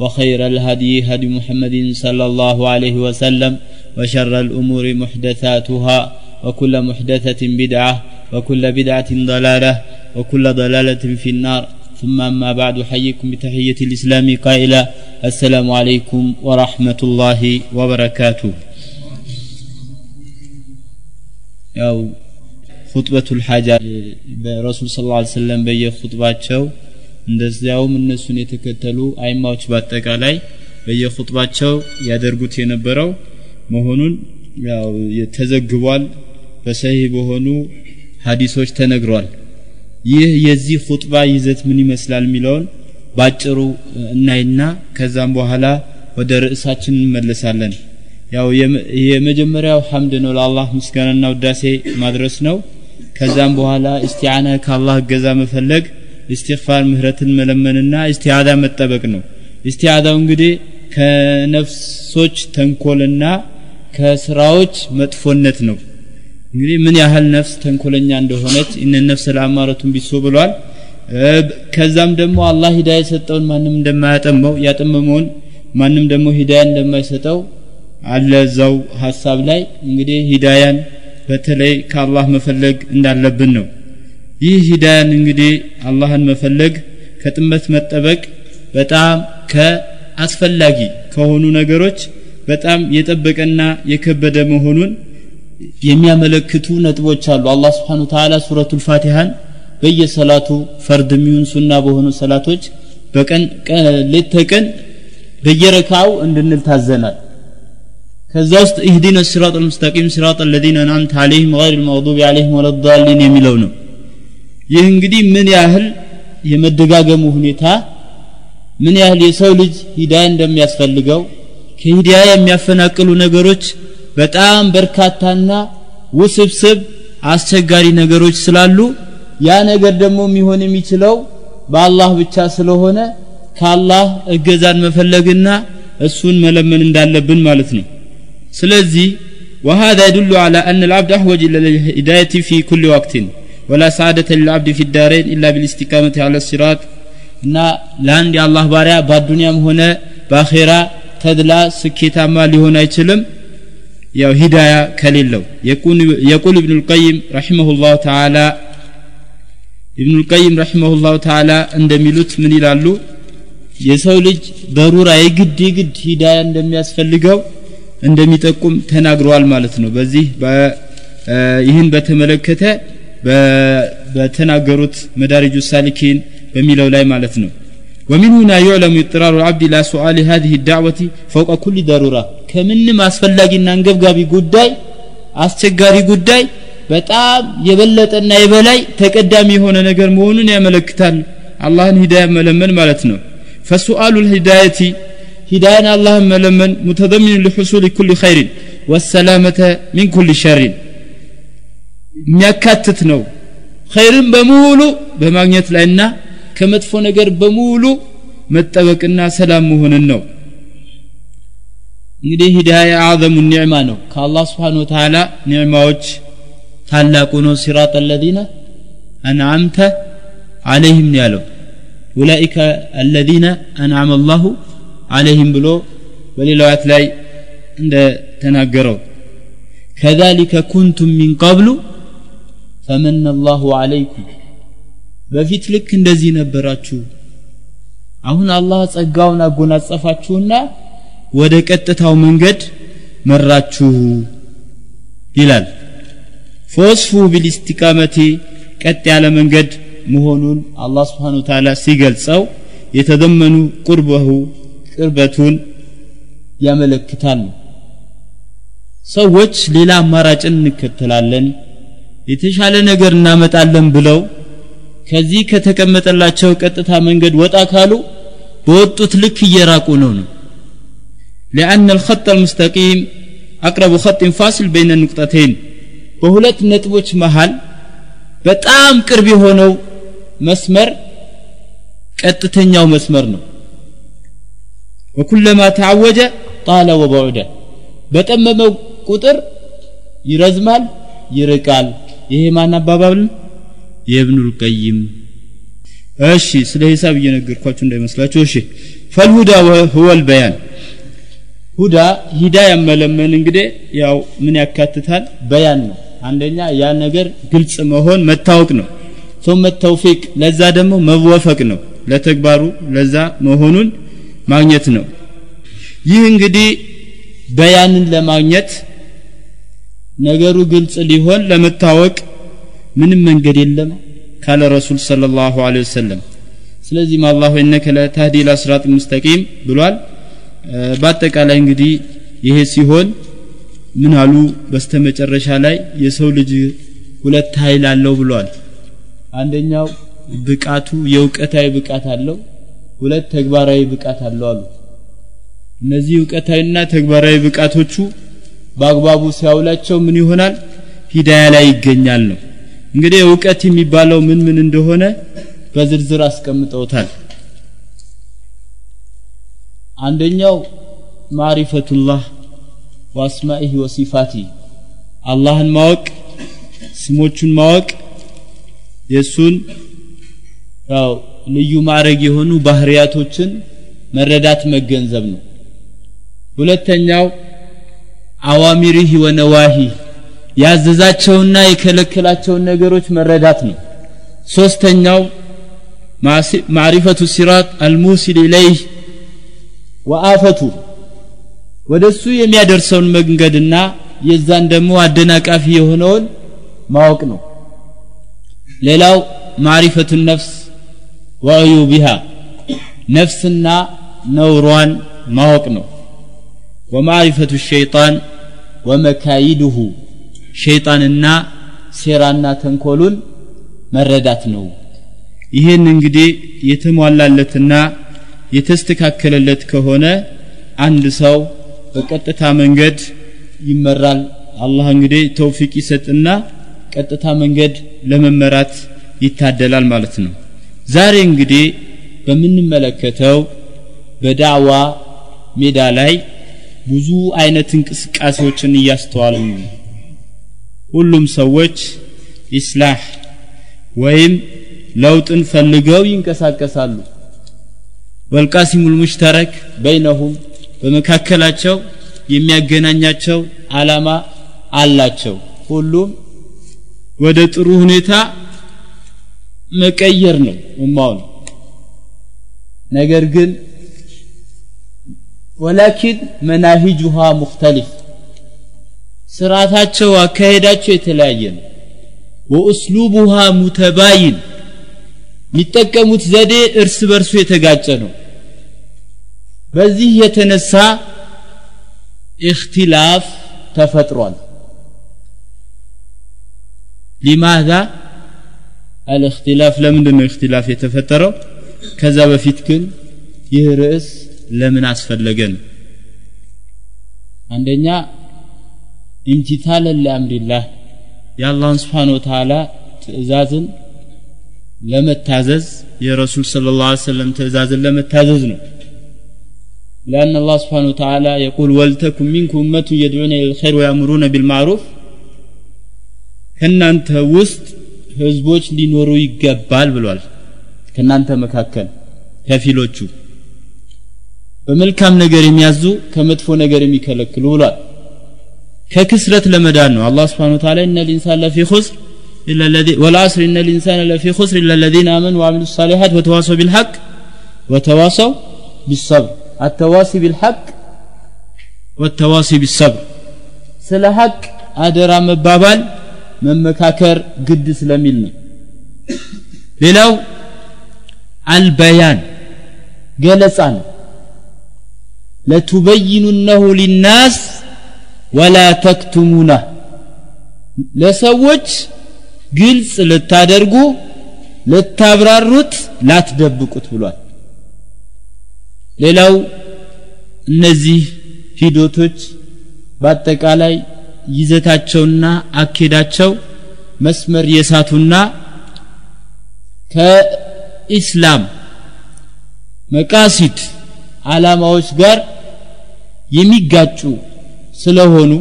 وخير الهدي هدي محمد صلى الله عليه وسلم وشر الأمور محدثاتها وكل محدثة بدعة وكل بدعة ضلالة وكل ضلالة في النار ثم أما بعد حيكم بتحية الإسلام قائلا السلام عليكم ورحمة الله وبركاته أو خطبة الحاجة الرسول صلى الله عليه وسلم بي خطبات شو እንደዚያውም እነሱን የተከተሉ አይማዎች በአጠቃላይ በየኹጥባቸው ያደርጉት የነበረው መሆኑን ያው ተዘግቧል። በሰሂህ በሆኑ ሀዲሶች ተነግሯል። ይህ የዚህ ኹጥባ ይዘት ምን ይመስላል የሚለውን ባጭሩ እናይና ከዛም በኋላ ወደ ርዕሳችን እንመለሳለን። ያው የመጀመሪያው ሐምድ ነው። ለአላህ ምስጋናና ውዳሴ ማድረስ ነው። ከዛም በኋላ እስቲዓና ከአላህ እገዛ መፈለግ ኢስቲግፋር ምህረትን መለመንና እስቲዓዛ መጠበቅ ነው። እስቲዓዛው እንግዲህ ከነፍሶች ተንኮልና ከስራዎች መጥፎነት ነው። እንግዲህ ምን ያህል ነፍስ ተንኮለኛ እንደሆነች እነ ነፍስ ለአማረቱን ቢሶ ብሏል። ከዛም ደግሞ አላህ ሂዳያ የሰጠውን ማንም እንደማያጠመው ያጠመመውን ማንም ደግሞ ሂዳያ እንደማይሰጠው አለ እዛው ሀሳብ ላይ። እንግዲህ ሂዳያን በተለይ ከአላህ መፈለግ እንዳለብን ነው ይህ ሂዳያን እንግዲህ አላህን መፈለግ ከጥመት መጠበቅ በጣም ከአስፈላጊ ከሆኑ ነገሮች በጣም የጠበቀና የከበደ መሆኑን የሚያመለክቱ ነጥቦች አሉ። አላህ ስብሓን ተዓላ ሱረቱል ፋቲሃን በየሰላቱ ፈርድ የሚሆን ሱና በሆኑ ሰላቶች በቀን ሌት ተቀን በየረካው እንድንል ታዘናል። ከዛ ውስጥ ኢህዲነ ሲራጥ አልሙስተቂም ሲራጥ አለዚነ አንዓምተ አለይህም ገይር ልመግዱቢ አለይህም ወለዳሊን የሚለው ነው ይህ እንግዲህ ምን ያህል የመደጋገሙ ሁኔታ ምን ያህል የሰው ልጅ ሂዳያ እንደሚያስፈልገው ከሂዳያ የሚያፈናቅሉ ነገሮች በጣም በርካታና ውስብስብ አስቸጋሪ ነገሮች ስላሉ ያ ነገር ደግሞ የሚሆን የሚችለው በአላህ ብቻ ስለሆነ ከአላህ እገዛን መፈለግና እሱን መለመን እንዳለብን ማለት ነው ስለዚህ وهذا يدل على أن العبد أحوج إلى الهداية في كل وقت ولا سعادة للعبد في الدارين إلا بالاستقامة على الصراط እና ለአንድ የአላህ ባሪያ በአዱንያም ሆነ በአኼራ ተድላ ስኬታማ ሊሆን አይችልም ያው ሂዳያ ከሌለው የቁል ኢብኑ ልቀይም ረሒመሁ ላሁ ተዓላ ኢብኑ ልቀይም ረሒመሁ ላሁ ተዓላ እንደሚሉት ምን ይላሉ የሰው ልጅ በሩራ የግድ የግድ ሂዳያ እንደሚያስፈልገው እንደሚጠቁም ተናግረዋል ማለት ነው በዚህ ይህን በተመለከተ በተናገሩት መዳሪጁ ሳሊኪን በሚለው ላይ ማለት ነው ومن هنا يعلم اضطرار العبد الى سؤال هذه الدعوه فوق كل ضروره ከምንም አስፈላጊና አንገብጋቢ ጉዳይ አስቸጋሪ ጉዳይ በጣም የበለጠና የበላይ ተቀዳሚ የሆነ ነገር መሆኑን ያመለክታል አላህን ሂዳያ መለመን ማለት ነው فسؤال الهدايه هداية الله ملمن متضمن لحصول كل خير والسلامة من كل شر የሚያካትት ነው። ኸይርን በሙሉ በማግኘት ላይና ከመጥፎ ነገር በሙሉ መጠበቅና ሰላም መሆንን ነው። እንግዲህ ሂዳያ አዕዘሙ ኒዕማ ነው። ከአላህ ስብሓን ወተዓላ ኒዕማዎች ታላቁ ነው። ሲራጥ አለዚነ አንዓምተ አለይህም ነው ያለው። ኡላኢከ አለዚነ አንዓመ አላሁ አለይህም ብሎ በሌላው አያት ላይ እንደ ተናገረው ከዛሊከ ኩንቱም ሚን ቀብሉ ፈመነ አላሁ አለይኩም በፊት ልክ እንደዚህ ነበራችሁ። አሁን አላህ ጸጋውን አጎናጸፋችሁና ወደ ቀጥታው መንገድ መራችሁ ይላል። ፈወስፉ ቢልስቲቃመቲ ቀጥ ያለ መንገድ መሆኑን አላህ ስብሓን ተዓላ ሲገልጸው የተደመኑ ቁርበሁ ቅርበቱን ያመለክታል። ሰዎች ሌላ አማራጭን እንከተላለን የተሻለ ነገር እናመጣለን ብለው ከዚህ ከተቀመጠላቸው ቀጥታ መንገድ ወጣ ካሉ በወጡት ልክ እየራቁ ነው ነው لأن الخط المستقيم أقرب خط فاصل بين النقطتين በሁለት ነጥቦች መሃል በጣም ቅርብ የሆነው መስመር ቀጥተኛው መስመር ነው ወኩለማ ተዓወጀ ጣለ ወበዑደ በጠመመው ቁጥር ይረዝማል ይርቃል ይሄ ማን አባባል የእብኑል ቀይም እሺ ስለ ሂሳብ እየነገርኳችሁ እንዳይመስላችሁ እሺ ፈልሁዳ ሁወል በያን ሁዳ ሂዳ ያመለመን እንግዲህ ያው ምን ያካትታል በያን ነው አንደኛ ያ ነገር ግልጽ መሆን መታወቅ ነው ثم التوفيق ለዛ ደግሞ መወፈቅ ነው ለተግባሩ ለዛ መሆኑን ማግኘት ነው ይህ እንግዲህ በያንን ለማግኘት ነገሩ ግልጽ ሊሆን ለመታወቅ ምንም መንገድ የለም ካለ ረሱል ሰለላሁ ዐለይሂ ወሰለም። ስለዚህም አላሁ ኢነከ ለተህዲ ኢላ ሙስተቂም ብሏል። በአጠቃላይ እንግዲህ ይሄ ሲሆን ምን አሉ? በስተመጨረሻ ላይ የሰው ልጅ ሁለት ኃይል አለው ብሏል። አንደኛው ብቃቱ የእውቀታዊ ብቃት አለው። ሁለት ተግባራዊ ብቃት አለው አሉ። እነዚህ እውቀታዊና ተግባራዊ ብቃቶቹ በአግባቡ ሲያውላቸው ምን ይሆናል? ሂዳያ ላይ ይገኛል ነው እንግዲህ እውቀት የሚባለው ምን ምን እንደሆነ በዝርዝር አስቀምጠውታል። አንደኛው ማሪፈቱላህ ወአስማኢህ ወሲፋቲ አላህን ማወቅ ስሞቹን ማወቅ የእሱን ያው ልዩ ማዕረግ የሆኑ ባህሪያቶችን መረዳት መገንዘብ ነው። ሁለተኛው አዋሚሪህ ወነዋሂ ያዘዛቸውና የከለከላቸውን ነገሮች መረዳት ነው። ሶስተኛው ማዕሪፈቱ ሲራጥ አልሙሲል ኢለይህ ወአፈቱ ወደ እሱ የሚያደርሰውን መንገድና የዛን ደግሞ አደናቃፊ የሆነውን ማወቅ ነው። ሌላው ማዕሪፈቱ ነፍስ ወዕዩቢሃ ነፍስና ነውሯን ማወቅ ነው ወማዕሪፈቱ ሸይጣን ወመካይድሁ ሸይጣንና ሴራና ተንኮሉን መረዳት ነው። ይህን እንግዲህ የተሟላለትና የተስተካከለለት ከሆነ አንድ ሰው በቀጥታ መንገድ ይመራል። አላህ እንግዲህ ተውፊቅ ይሰጥና ቀጥታ መንገድ ለመመራት ይታደላል ማለት ነው። ዛሬ እንግዲህ በምንመለከተው በዳዋ ሜዳ ላይ ብዙ አይነት እንቅስቃሴዎችን እያስተዋልን ነው። ሁሉም ሰዎች ኢስላህ ወይም ለውጥን ፈልገው ይንቀሳቀሳሉ። ወልቃሲሙል ሙሽተረክ በይነሁም በመካከላቸው የሚያገናኛቸው አላማ አላቸው። ሁሉም ወደ ጥሩ ሁኔታ መቀየር ነው ኡማውን። ነገር ግን ወላኪን መናሂጁሃ ሙክተሊፍ ስርዓታቸው አካሄዳቸው የተለያየ ነው። ወኡስሉቡሃ ሙተባይን የሚጠቀሙት ዘዴ እርስ በርሱ የተጋጨ ነው። በዚህ የተነሳ እክትላፍ ተፈጥሯል። ሊማዛ? አልእክትላፍ ለምንድን ነው እክትላፍ የተፈጠረው? ከዛ በፊት ግን ይህ ርዕስ ለምን አስፈለገ ነው አንደኛ ኢምቲታለን ለአምሪላህ የአላህን ስብሓን ወተዓላ ትእዛዝን ለመታዘዝ የረሱል صلى الله عليه وسلم ትእዛዝን ለመታዘዝ ነው لأن الله سبحانه وتعالى يقول ولتكن منكم أمة يدعون إلى الخير ويأمرون بالمعروف ከእናንተ ውስጥ ህዝቦች ሊኖሩ ይገባል ብሏል ከእናንተ መካከል ከፊሎቹ በመልካም ነገር የሚያዙ ከመጥፎ ነገር የሚከለክሉ ብሏል ከክስረት ለመዳን ነው አላህ ስብሓን ታላ እነ ልኢንሳን ለፊ ኹስር ወልአስር እነ ልኢንሳን ለፊ ኹስር ኢላ ለዚነ አመኑ ወአሚሉ ሳሊሓት ወተዋሰው ቢልሐቅ ወተዋሰው ቢሰብር አተዋሲ ቢልሐቅ ወተዋሲ ቢሰብር ስለ ሐቅ አደራ መባባል መመካከር ግድ ስለሚል ነው ሌላው አልበያን ገለጻ ነው ለቱበይኑነሁ ሊናስ ወላ ተክቱሙና ለሰዎች ግልጽ ልታደርጉ ልታብራሩት ላትደብቁት ብሏል። ሌላው እነዚህ ሂደቶች በአጠቃላይ ይዘታቸውና አኬዳቸው መስመር የሳቱና ከኢስላም መቃሲድ ዓላማዎች ጋር የሚጋጩ ስለሆኑ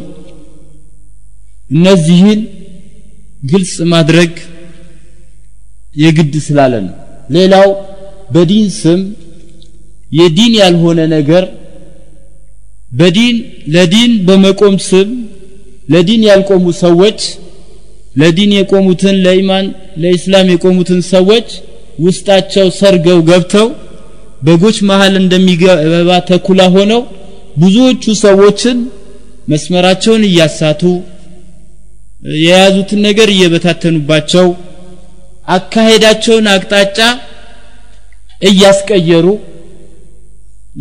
እነዚህን ግልጽ ማድረግ የግድ ስላለ ነው። ሌላው በዲን ስም የዲን ያልሆነ ነገር በዲን ለዲን በመቆም ስም ለዲን ያልቆሙ ሰዎች ለዲን የቆሙትን ለኢማን ለኢስላም የቆሙትን ሰዎች ውስጣቸው ሰርገው ገብተው በጎች መሃል እንደሚገባ ተኩላ ሆነው ብዙዎቹ ሰዎችን መስመራቸውን እያሳቱ የያዙትን ነገር እየበታተኑባቸው አካሄዳቸውን አቅጣጫ እያስቀየሩ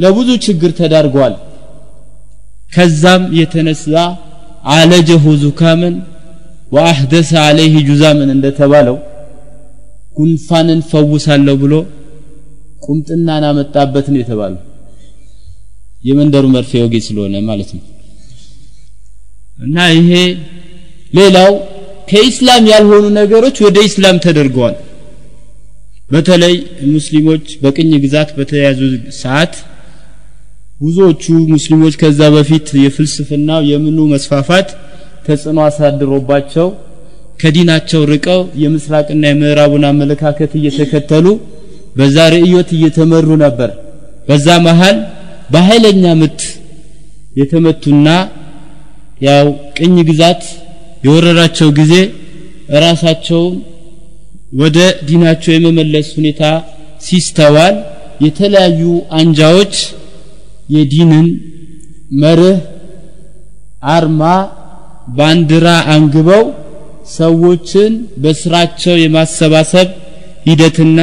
ለብዙ ችግር ተዳርገዋል ከዛም የተነሳ አለጀሁ ዙካምን ወአህደሰ አለይህ ጁዛምን እንደተባለው ጉንፋንን ፈውሳለሁ ብሎ ቁምጥናን አመጣበት የተባለው የመንደሩ መርፌ ወጌ ስለሆነ ማለት ነው። እና ይሄ ሌላው ከኢስላም ያልሆኑ ነገሮች ወደ ኢስላም ተደርገዋል። በተለይ ሙስሊሞች በቅኝ ግዛት በተያዙ ሰዓት ብዙዎቹ ሙስሊሞች ከዛ በፊት የፍልስፍናው የምኑ መስፋፋት ተጽዕኖ አሳድሮባቸው ከዲናቸው ርቀው የምስራቅና የምዕራቡን አመለካከት እየተከተሉ በዛ ርእዮት እየተመሩ ነበር። በዛ መሃል በኃይለኛ ምት የተመቱና ያው ቅኝ ግዛት የወረራቸው ጊዜ ራሳቸውን ወደ ዲናቸው የመመለስ ሁኔታ ሲስተዋል። የተለያዩ አንጃዎች የዲንን መርህ አርማ ባንዲራ አንግበው ሰዎችን በስራቸው የማሰባሰብ ሂደትና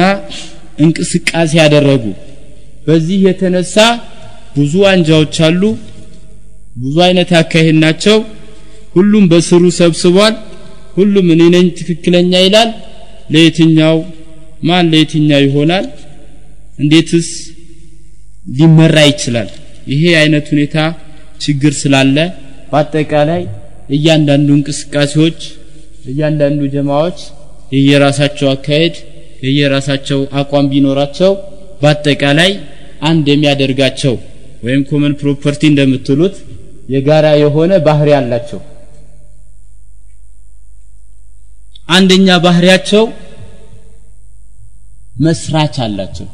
እንቅስቃሴ ያደረጉ በዚህ የተነሳ ብዙ አንጃዎች አሉ። ብዙ አይነት አካሄድ ናቸው። ሁሉም በስሩ ሰብስቧል። ሁሉም እኔ ነኝ ትክክለኛ ይላል። ለየትኛው? ማን ለየትኛው ይሆናል? እንዴትስ ሊመራ ይችላል? ይሄ አይነት ሁኔታ ችግር ስላለ በአጠቃላይ እያንዳንዱ እንቅስቃሴዎች እያንዳንዱ ጀማዎች የየራሳቸው አካሄድ የየራሳቸው አቋም ቢኖራቸው በአጠቃላይ አንድ የሚያደርጋቸው ወይም common property እንደምትሉት የጋራ የሆነ ባህሪ አላቸው። አንደኛ ባህሪያቸው መስራች አላቸው።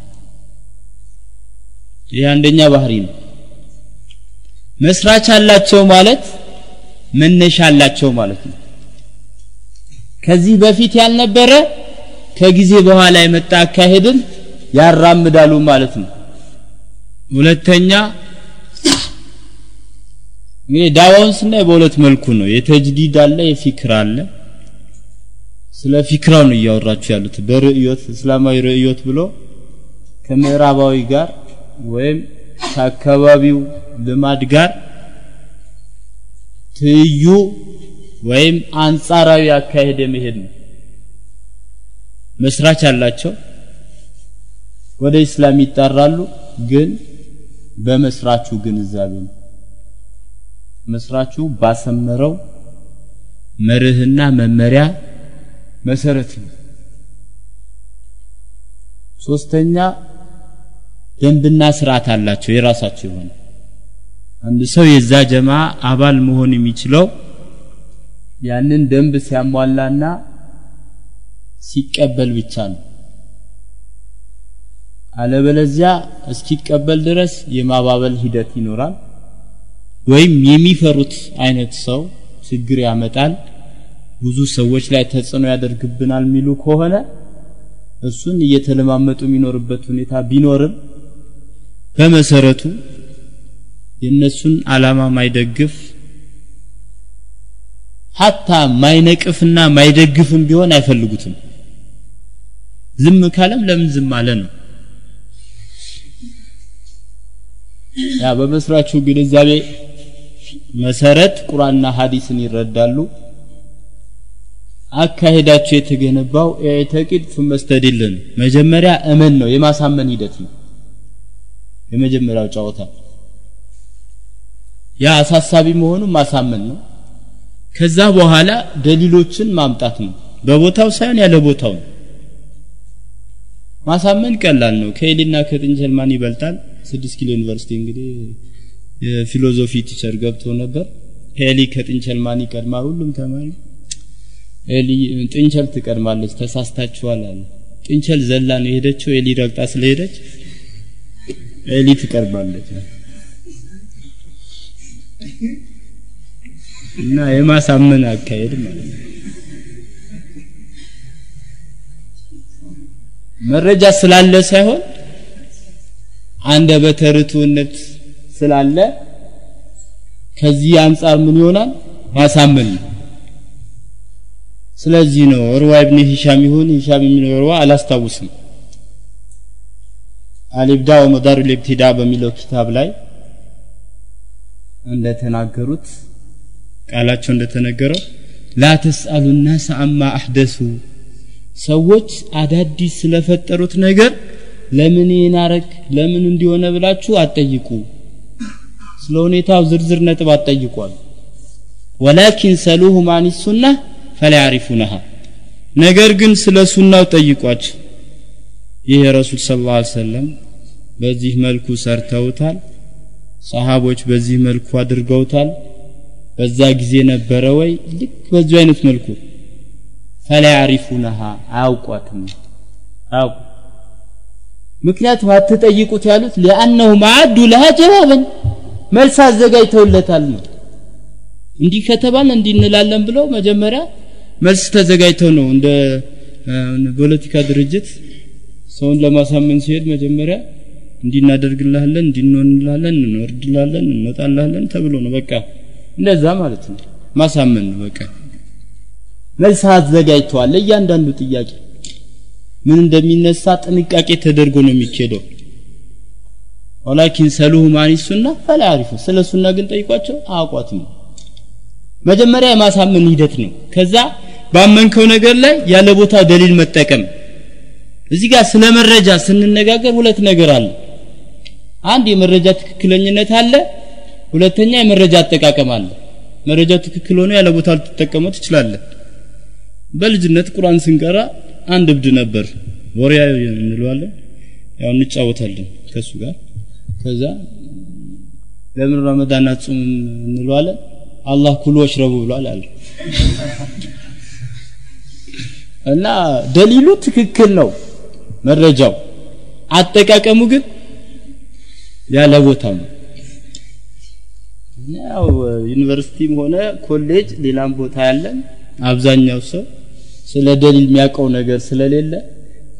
ይህ አንደኛ ባህሪ ነው። መስራች አላቸው ማለት መነሻ አላቸው ማለት ነው። ከዚህ በፊት ያልነበረ ከጊዜ በኋላ የመጣ አካሄድን ያራምዳሉ ማለት ነው ሁለተኛ እንግዲህ ዳዋውን ስናይ በሁለት መልኩ ነው። የተጅዲድ አለ የፊክር አለ። ስለ ፊክራው ነው እያወራችሁ ያሉት። በርእዮት እስላማዊ ርእዮት ብሎ ከምዕራባዊ ጋር ወይም ከአካባቢው ልማድ ጋር ትይዩ ወይም አንጻራዊ አካሄድ የመሄድ ነው። መስራች አላቸው። ወደ ኢስላም ይጣራሉ ግን በመስራቹ ግንዛቤ ነው። መስራቹ ባሰመረው መርህና መመሪያ መሰረት ነው። ሶስተኛ ደንብና ስርዓት አላቸው የራሳቸው የሆነ። አንድ ሰው የዛ ጀማ አባል መሆን የሚችለው ያንን ደንብ ሲያሟላና ሲቀበል ብቻ ነው አለበለዚያ እስኪቀበል ድረስ የማባበል ሂደት ይኖራል። ወይም የሚፈሩት አይነት ሰው ችግር ያመጣል ብዙ ሰዎች ላይ ተጽዕኖ ያደርግብናል የሚሉ ከሆነ እሱን እየተለማመጡ የሚኖርበት ሁኔታ ቢኖርም በመሰረቱ የእነሱን አላማ ማይደግፍ ሀታ ማይነቅፍና ማይደግፍም ቢሆን አይፈልጉትም። ዝም ካለም ለምን ዝም አለ ነው ያ በመስራቹ ግንዛቤ መሰረት ቁርአንና ሀዲስን ይረዳሉ። አካሄዳቸው የተገነባው ኤተቂድ ፍመስተዲልን መጀመሪያ እመን ነው የማሳመን ሂደት ነው። የመጀመሪያው ጨዋታ ያ አሳሳቢ መሆኑ ማሳመን ነው። ከዛ በኋላ ደሊሎችን ማምጣት ነው። በቦታው ሳይሆን ያለ ቦታው ማሳመን ቀላል ነው። ከኤሊና ከጥንቸል ማን ይበልጣል? ስድስት ኪሎ ዩኒቨርሲቲ እንግዲህ የ philosophy teacher ገብቶ ነበር። ኤሊ ከጥንቸል ማን ይቀድማል ሁሉም ተማሪ ኤሊ ጥንቸል ትቀድማለች ተሳስታችኋል አለ። ጥንቸል ዘላ ነው የሄደችው ኤሊ ረግጣ ስለሄደች ኤሊ ትቀድማለች። እና የማሳመን አካሄድ ማለት ነው። መረጃ ስላለ ሳይሆን አንደበተ ርቱዕነት ስላለ ከዚህ አንጻር ምን ይሆናል? ማሳመን ስለዚህ ነው ሩዋ ኢብኑ ሂሻም ይሁን ሂሻም የሚለው ሩዋ አላስታውስም። አልብዳ ወመዳሩ ልብቲዳ በሚለው ኪታብ ላይ እንደተናገሩት ቃላቸው እንደተነገረው ላ ተስአሉ ናስ አማ አሕደሱ ሰዎች አዳዲስ ስለፈጠሩት ነገር ለምን ይናረክ ለምን እንዲሆነ ብላችሁ አትጠይቁ። ስለ ሁኔታው ዝርዝር ነጥብ አትጠይቋል። ወላኪን ሰሉሁ ማን ሱና ፈላ ያሪፉነሃ ነገር ግን ስለ ሱናው ጠይቋቸው ይህ የረሱል ስ ሰለም በዚህ መልኩ ሰርተውታል። ሰሃቦች በዚህ መልኩ አድርገውታል። በዛ ጊዜ ነበረ ወይ? ልክ በዚሁ አይነት መልኩ። ፈላ ያሪፉነሃ አያውቋትም። አያውቁ ምክንያቱም አትጠይቁት ያሉት ሊአነሁ ማዓዱ ለሃ ጀዋበን መልስ አዘጋጅተውለታል ነው። እንዲህ ከተባል እንዲህ እንላለን ብለው መጀመሪያ መልስ ተዘጋጅተው ነው እንደ ፖለቲካ ድርጅት ሰውን ለማሳመን ሲሄድ መጀመሪያ እንዲህ እንሆንልሃለን እንወርድልሃለን እንወጣልሃለን ተብሎ ነው በቃ እንደዛ ማለት ነው። ማሳመን ነው በቃ። መልስ አዘጋጅተዋል ለእያንዳንዱ ጥያቄ ምን እንደሚነሳ ጥንቃቄ ተደርጎ ነው የሚኬደው። ወላኪን ሰሉሁ ማን ሱና ፈላ ያሪፉ። ስለ ሱና ግን ጠይቋቸው አያውቋትም። መጀመሪያ የማሳመን ሂደት ነው። ከዛ ባመንከው ነገር ላይ ያለ ቦታ ደሊል መጠቀም። እዚህ ጋር ስለ መረጃ ስንነጋገር ሁለት ነገር አለ። አንድ የመረጃ ትክክለኝነት አለ ሁለተኛ የመረጃ አጠቃቀም አለ። መረጃው ትክክል ሆኖ ያለ ቦታ ልትጠቀመው ትችላለህ። በልጅነት ቁርአን ስንቀራ አንድ እብድ ነበር። ወሪያ እንለዋለን። ያው እንጫወታለን ከሱ ጋር። ከዛ ለምን ረመዳን አጽም እንለዋለን። አላህ ኩሉ ወሽረቡ ብሏል አለ። እና ደሊሉ ትክክል ነው መረጃው። አጠቃቀሙ ግን ያለ ቦታው ነው። ያው ዩኒቨርሲቲም ሆነ ኮሌጅ ሌላም ቦታ ያለን አብዛኛው ሰው ስለ ደሊል የሚያውቀው ነገር ስለሌለ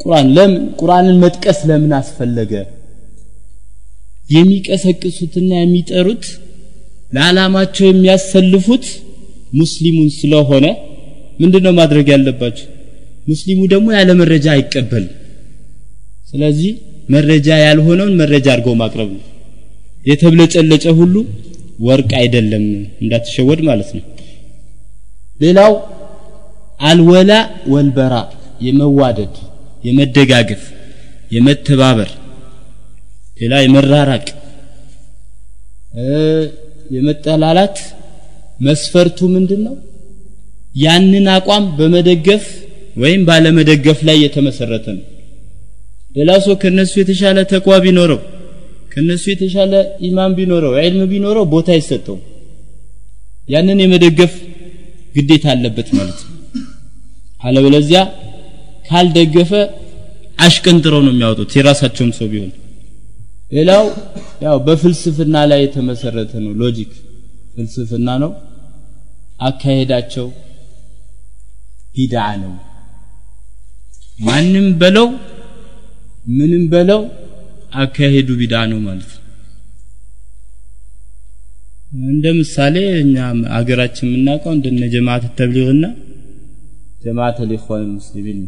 ቁርአን ለምን ቁርአንን መጥቀስ ለምን አስፈለገ? የሚቀሰቅሱትና የሚጠሩት ለዓላማቸው የሚያሰልፉት ሙስሊሙን ስለሆነ ምንድነው ማድረግ ያለባቸው? ሙስሊሙ ደግሞ ያለ መረጃ አይቀበልም። ስለዚህ መረጃ ያልሆነውን መረጃ አድርገው ማቅረብ ነው። የተብለጨለጨ ሁሉ ወርቅ አይደለም እንዳትሸወድ ማለት ነው። ሌላው አልወላ ወልበራ የመዋደድ የመደጋገፍ የመተባበር ሌላ የመራራቅ የመጠላላት መስፈርቱ ምንድን ነው ያንን አቋም በመደገፍ ወይም ባለመደገፍ ላይ የተመሰረተ ነው። ሌላ ሰው ከነሱ የተሻለ ተቋ ቢኖረው ከነሱ የተሻለ ኢማን ቢኖረው ዒልም ቢኖረው ቦታ አይሰጠው ያንን የመደገፍ ግዴታ አለበት ማለት ነው አለበለዚያ ካልደገፈ አሽቀንጥረው ነው የሚያወጡት የራሳቸውም ሰው ቢሆን። ሌላው ያው በፍልስፍና ላይ የተመሰረተ ነው ሎጂክ ፍልስፍና ነው። አካሄዳቸው ቢድዓ ነው። ማንም በለው ምንም በለው አካሄዱ ቢድዓ ነው ማለት ነው። እንደ ምሳሌ እኛ አገራችን የምናውቀው እንደነ ጀማዓት ተብሊግና ጀማዓት ኢኽዋን ሙስሊሚን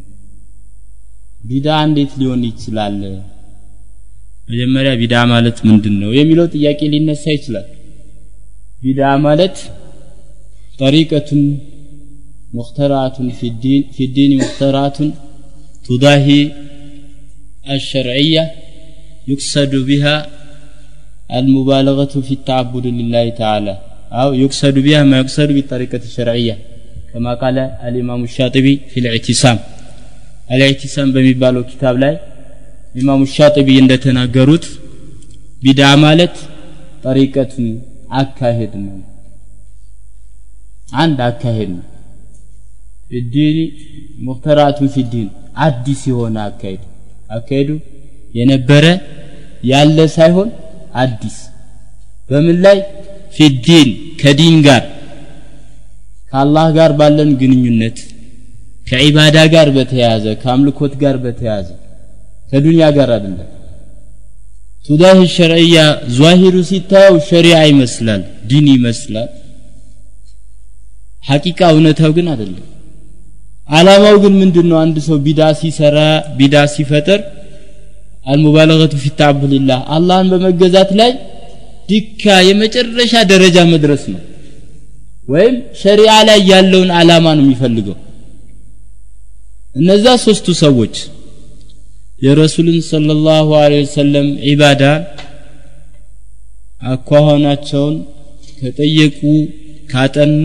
ቢዳ እንዴት ሊሆን ይችላል መጀመሪያ ቢዳ ማለት ምንድን ነው የሚለው ጥያቄ ሊነሳ ይችላል ቢዳ ማለት ጠሪቀቱን ሙክተራቱን ፊ ዲን ሙክተራቱን ቱዳሂ الشرعية يقصد بها المبالغة في التعبد لله تعالى أو يقصد بها ما يقصد بالطريقة الشرعية كما قال الإمام الشاطبي في الاعتصام الاعتصام በሚባለው ኪታብ ላይ ኢማሙ ሻጢቢ እንደተናገሩት ቢድዓ ማለት طريقة አካሄድ ነው። አንድ አካሄድ ነው። في الدين مخترعة في الدين አዲስ የሆነ አካሄድ። አካሄዱ የነበረ ያለ ሳይሆን አዲስ። በምን ላይ? ፊዲን ከዲን ጋር ከአላህ ጋር ባለን ግንኙነት ከዒባዳ ጋር በተያያዘ ከአምልኮት ጋር በተያያዘ ከዱንያ ጋር አይደለም። ቱዳህ ሸርዕያ ዟሂሩ ሲታየው ሸሪዓ ይመስላል ዲን ይመስላል። ሐቂቃ እውነታው ግን አይደለም። አላማው ግን ምንድነው? አንድ ሰው ቢዳ ሲሰራ ቢዳ ሲፈጥር አልሙባለገቱ ፊ ተዓቡድላህ አላህን በመገዛት ላይ ዲካ የመጨረሻ ደረጃ መድረስ ነው ወይም ሸሪዓ ላይ ያለውን አላማ ነው የሚፈልገው። እነዛ ሶስቱ ሰዎች የረሱልን ሰለላሁ ዐለይሂ ወሰለም ዒባዳ አኳኋናቸውን ከጠየቁ ካጠኑ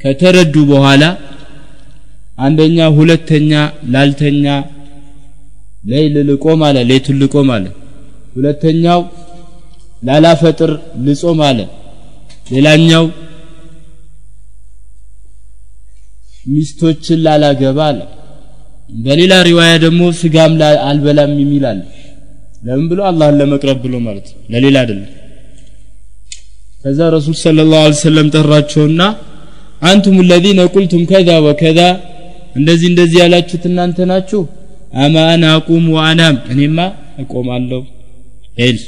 ከተረዱ በኋላ አንደኛ ሁለተኛ ላልተኛ ሌይል ልቆም አለ ሌቱን ልቆም አለ። ሁለተኛው ላላፈጥር ልጾም አለ። ሌላኛው ሚስቶችን ላላገባ አለ። በሌላ ሪዋያ ደግሞ ስጋም አልበላም የሚል አለ ለምን ብሎ አላህን ለመቅረብ ብሎ ማለት ለሌላ አይደለም። ከዛ ረሱል ስለ ላሁ ሰለም ጠራቸውና አንቱም ለዚነ ቁልቱም ከዛ ወከዛ እንደዚህ እንደዚህ ያላችሁት እናንተ ናችሁ። አማ አና አቁም ወአናም እኔማ እቆማለሁ። ሄል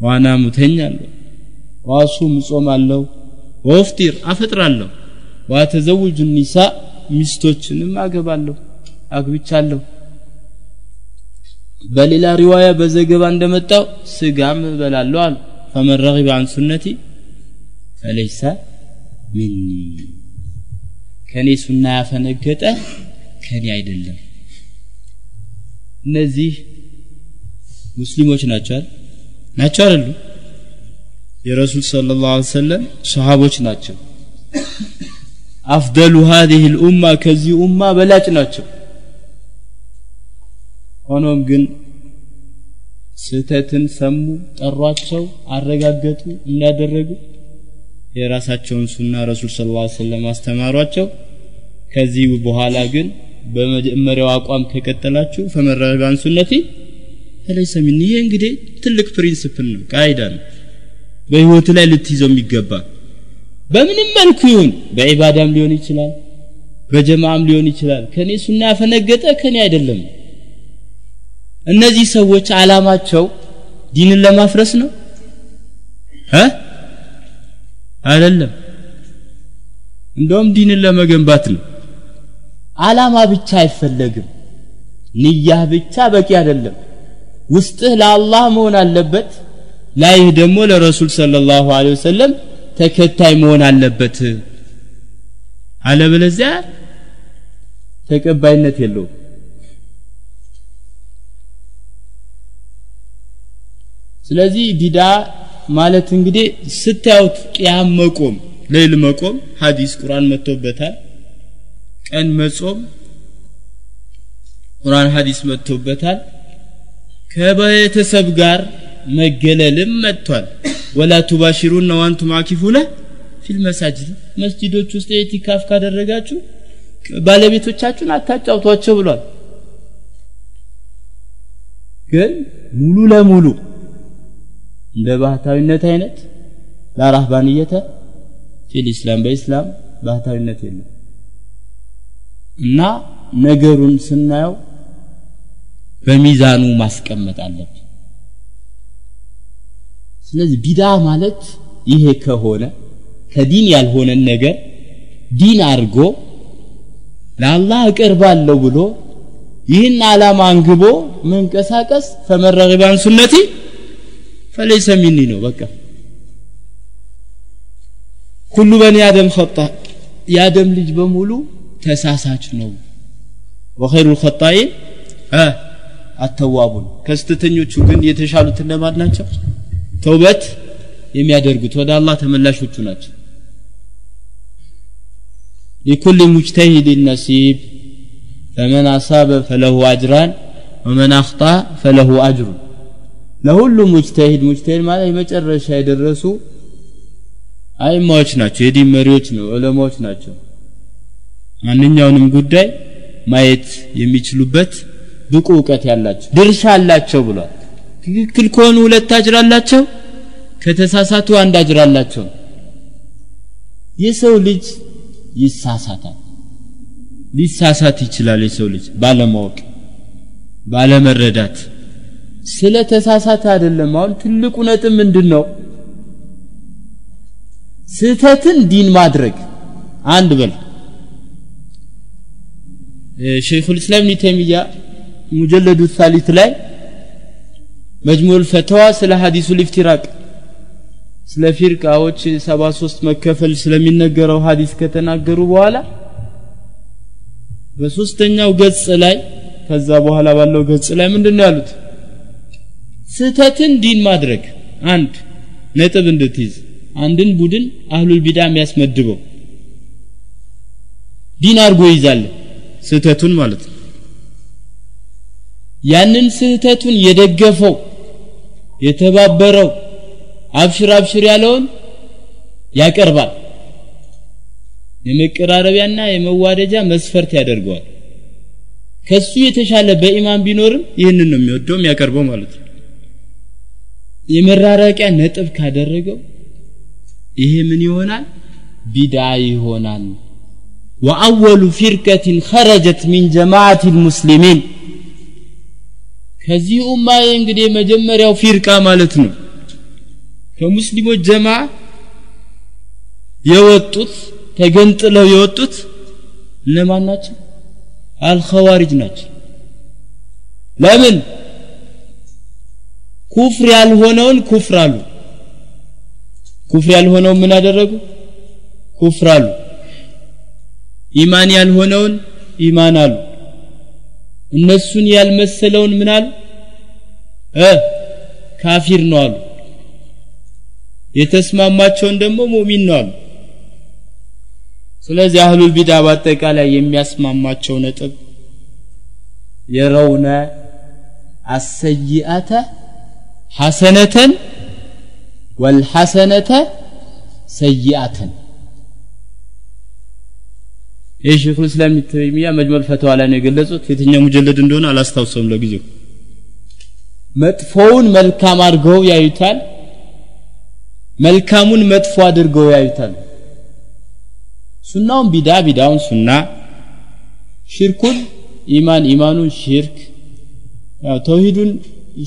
ዋናም እተኛለሁ። ዋሱም እጾማለሁ። ወፍጢር አፈጥራለሁ። ዋተዘውጁ ኒሳ ሚስቶችንም አገባለሁ አግብቻለሁ። በሌላ ሪዋያ በዘገባ እንደመጣው ስጋም እበላለሁ አሉ። ፈመን ረጊበ አን ሱነቲ ፈለይሰ ሚኒ። ከኔ ሱና ያፈነገጠ ከኔ አይደለም። እነዚህ ሙስሊሞች ናቸው ናቸው አይደሉ? የረሱል ሰለላሁ ዐለይሂ ወሰለም ሰሃቦች ናቸው አፍደሉ هذه الامه ከዚህ ኡማ በላጭ ናቸው ሆኖም ግን ስህተትን ሰሙ ጠሯቸው አረጋገጡ እንዳደረጉ የራሳቸውን ሱና ረሱል ስለ ላ ሰለም አስተማሯቸው ከዚህ በኋላ ግን በመጀመሪያው አቋም ከቀጠላችሁ ፈመረጋን ሱነቲ ፈለይሰ ሚን ይሄ እንግዲህ ትልቅ ፕሪንስፕል ነው ቃይዳ ነው በህይወት ላይ ልትይዘው የሚገባ በምንም መልኩ ይሁን በዒባዳም ሊሆን ይችላል በጀማዓም ሊሆን ይችላል። ከኔ ሱና ያፈነገጠ ከኔ አይደለም። እነዚህ ሰዎች አላማቸው ዲንን ለማፍረስ ነው? አይደለም። እንደውም ዲንን ለመገንባት ነው። አላማ ብቻ አይፈለግም። ንያህ ብቻ በቂ አይደለም። ውስጥህ ለአላህ መሆን አለበት ላይህ ደግሞ ለረሱል ሰለላሁ ዐለይሂ ወሰለም ተከታይ መሆን አለበት። አለበለዚያ ተቀባይነት የለውም። ስለዚህ ቢዳ ማለት እንግዲህ ስታዩት ቅያም መቆም ሌል መቆም ሐዲስ ቁርአን መጥቶበታል ቀን መጾም ቁርአን ሐዲስ መጥቶበታል። ከቤተሰብ ጋር መገለልም መጥቷል። ولا تباشروهن وأنتم عاكفون في المساجد። መስጂዶች ውስጥ ኢቲካፍ ካደረጋችሁ ባለቤቶቻችሁን አታጫውቷቸው ብሏል። ግን ሙሉ ለሙሉ እንደ ባህታዊነት አይነት لا رهبانية في الإسلام በኢስላም ባህታዊነት የለም። እና ነገሩን ስናየው በሚዛኑ ማስቀመጥ አለብን ስለዚህ ቢዳ ማለት ይሄ ከሆነ ከዲን ያልሆነን ነገር ዲን አድርጎ ለአላህ እቀርባለሁ ብሎ ይህን ዓላማ አንግቦ መንቀሳቀስ አን ሱነቲ ፈለይሰ ሚኒ ነው። በቃ ኩሉ በኒ አደም ኸጣ የአደም ልጅ በሙሉ ተሳሳች ነው። ወኸይሩ ልኸጣኢን አተዋቡን። ከስተተኞቹ ግን የተሻሉት እነማን ናቸው ተውበት የሚያደርጉት ወደ አላህ ተመላሾቹ ናቸው። ሊኩል ሙጅተሂድ ነሲብ ፈመን አሳበ ፈለሁ አጅራን ወመን አኽጣ ፈለሁ አጅሩን። ለሁሉም ሙጅተሂድ ሙጅተሂድ ማለት የመጨረሻ የደረሱ አይማዎች ናቸው የዲን መሪዎች ነው ዑለማዎች ናቸው። ማንኛውንም ጉዳይ ማየት የሚችሉበት ብቁ እውቀት ያላቸው ድርሻ አላቸው ብሏል ትክክል ከሆኑ ሁለት አጅር አላቸው? ከተሳሳቱ አንድ አጅር አላቸው። የሰው ልጅ ይሳሳታል። ሊሳሳት ይችላል የሰው ልጅ ባለማወቅ ባለመረዳት። ስለ ተሳሳተ አይደለም። አሁን ትልቁ ነጥብ ምንድን ነው ስህተትን ዲን ማድረግ። አንድ በል። ሸይኹል እስላም ኢብኑ ሙጀለዱ ሳሊት ላይ መጅሙል ፈተዋ ስለ ሐዲሱ ልፍቲራቅ። ስለ ፊርቃዎች 73 መከፈል ስለሚነገረው ሐዲስ ከተናገሩ በኋላ በሶስተኛው ገጽ ላይ ከዛ በኋላ ባለው ገጽ ላይ ምንድነው ያሉት? ስህተትን ዲን ማድረግ አንድ ነጥብ እንድትይዝ አንድን ቡድን አህሉል ቢዳ የሚያስመድበው ዲን አድርጎ ይዛል ስህተቱን ማለት ነው። ያንን ስህተቱን የደገፈው የተባበረው አብሽር አብሽር ያለውን ያቀርባል። የመቀራረቢያና የመዋደጃ መስፈርት ያደርገዋል። ከሱ የተሻለ በኢማን ቢኖርም ይህንን ነው የሚወደው የሚያቀርበው ማለት ነው። የመራረቂያ ነጥብ ካደረገው ይሄ ምን ይሆናል? ቢዳ ይሆናል። ወአወሉ ፊርቀትን ኸረጀት ሚን ጀማዓት ልሙስሊሚን ከዚህ ኡማ እንግዲህ የመጀመሪያው ፊርቃ ማለት ነው። ከሙስሊሞች ጀማ የወጡት ተገንጥለው የወጡት እነማን ናቸው? አልኸዋሪጅ ናቸው። ለምን? ኩፍር ያልሆነውን ኩፍር አሉ። ኩፍር ያልሆነውን ምን አደረጉ? ኩፍር አሉ። ኢማን ያልሆነውን ኢማን አሉ እነሱን ያልመሰለውን እ ካፊር ነው አሉ። የተስማማቸውን ደግሞ ሙእሚን ነው አሉ። ስለዚህ አህሉል ቢዳ በአጠቃላይ የሚያስማማቸው ነጥብ የረውነ አሰይአተ ሐሰነተን ወልሐሰነተ ሰይአተን ይህ ሼኹል እስላም ተይሚያ መጅመል ፈተዋ ላይ ነው የገለጹት። የትኛው ሙጀለድ እንደሆነ አላስታውሰውም ለጊዜው። መጥፎውን መልካም አድርገው ያዩታል መልካሙን መጥፎ አድርገው ያዩታል። ሱናውን ቢዳ ቢዳውን ሱና ሽርኩን ኢማን ኢማኑን ሽርክ ያው ተውሂዱን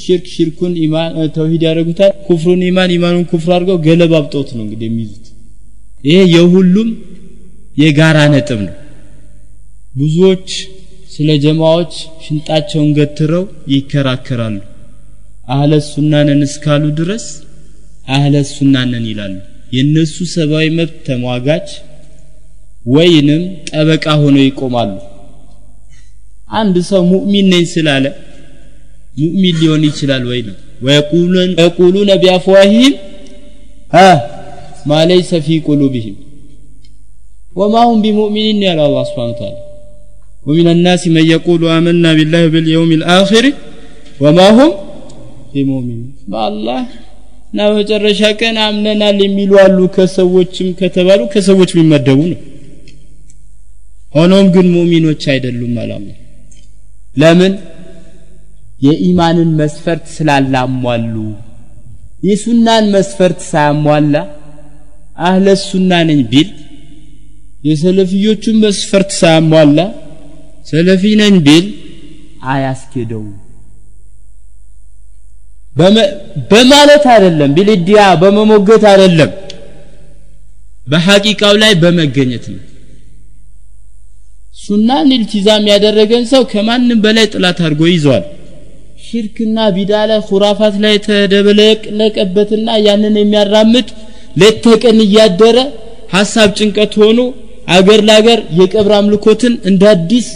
ሽርክ ሽርኩን ኢማን ተውሂድ ያደርጉታል ኩፍሩን ኢማን ኢማኑን ኩፍር አድርገው ገለባብጠውት ነው እንግዲህ የሚይዙት። ይሄ የሁሉም የጋራ ነጥብ ነው ብዙዎች ስለ ጀማዎች ሽንጣቸውን ገትረው ይከራከራሉ። አህለ ሱናነን እስካሉ ድረስ አህለ ሱናነን ይላሉ። የነሱ ሰብአዊ መብት ተሟጋች ወይንም ጠበቃ ሆነው ይቆማሉ። አንድ ሰው ሙእሚን ነኝ ስላለ ሙእሚን ሊሆን ይችላል ወይ ነው። ወየቁሉነ ቢአፍዋሂም ማ ለይሰ ፊ ቁሉብህም ወማ ሁም ቢሙእሚኒን ያለ አላህ ስብሓን ተዓላ ومن الناس من يقول آمنا بالله باليوم الآخر وما هم بمؤمنين بالله እና በመጨረሻ ቀን አምነናል የሚሉ አሉ ከሰዎችም ከተባሉ ከሰዎች የሚመደቡ ነው ሆኖም ግን ሙእሚኖች አይደሉም አላማ ለምን የኢማንን መስፈርት ስላላሟሉ የሱናን መስፈርት ሳያሟላ አህለ ሱና ነኝ ቢል የሰለፊዮቹን መስፈርት ሳያሟላ ሰለፊ ነኝ ቢል አያስኬደው በማለት አይደለም ቢልዲያ በመሞገት አይደለም በሐቂቃው ላይ በመገኘት ነው። ሱናን ኢልቲዛም ያደረገን ሰው ከማንም በላይ ጥላት አድርጎ ይዘዋል ሽርክና ቢዳ ላይ ሁራፋት ላይ ተደበለቀለቀበትና ያንን የሚያራምድ ሌት ተቀን እያደረ ሀሳብ ጭንቀት ሆኖ አገር ለአገር የቀብር አምልኮትን እንደ አዲስ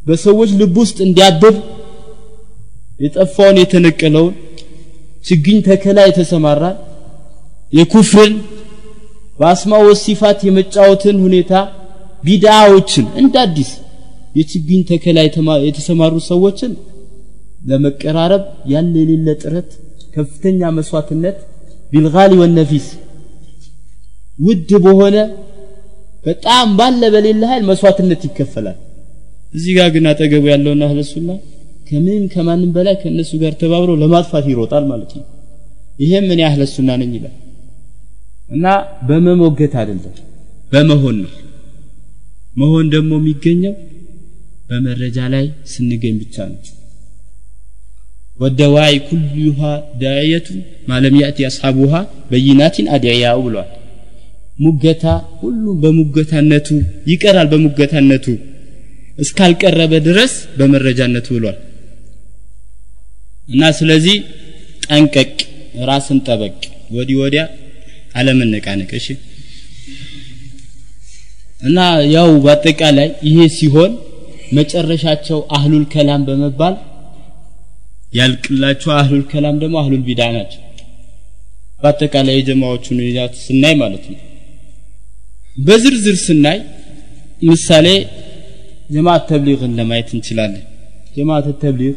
በሰዎች ልብ ውስጥ እንዲያብብ የጠፋውን የተነቀለውን ችግኝ ተከላ የተሰማራ የኩፍርን በአስማ ወሲፋት የመጫወትን ሁኔታ ቢዳዎችን እንደ አዲስ የችግኝ ተከላ የተሰማሩ ሰዎችን ለመቀራረብ ያለ የሌለ ጥረት ከፍተኛ መስዋዕትነት ቢልጋሊ ወነፊስ ውድ በሆነ በጣም ባለ በሌለ ኃይል መስዋዕትነት ይከፈላል እዚህ ጋር ግን አጠገቡ ያለውና አህለ ሱና ከምንም ከማንም በላይ ከእነሱ ጋር ተባብሮ ለማጥፋት ይሮጣል ማለት ነው። ይሄም ምን ያህለ ሱና ነኝ ይላል። እና በመሞገት አይደለም በመሆን ነው። መሆን ደግሞ የሚገኘው በመረጃ ላይ ስንገኝ ብቻ ነው። ወደዋይ ኩሉሃ ዳዕየቱ ማለም ያእቲ አስሓቡሃ በይናቲን አድዕያው ብሏል። ሙገታ ሁሉም በሙገታነቱ ይቀራል በሙገታነቱ እስካልቀረበ ድረስ በመረጃነቱ ብሏል እና ስለዚህ ጠንቀቅ ራስን ጠበቅ። ወዲህ ወዲያ አለመነቃነቅ። እሺ። እና ያው በአጠቃላይ ይሄ ሲሆን መጨረሻቸው አህሉል ከላም በመባል ያልቅላቸው አህሉል ከላም ደግሞ አህሉል ቢዳ ናቸው። በአጠቃላይ የጀማዎቹን ስናይ ማለት ነው። በዝርዝር ስናይ ምሳሌ ጀማዓት ተብሊግን ለማየት እንችላለን። ጀማዓት ተብሊግ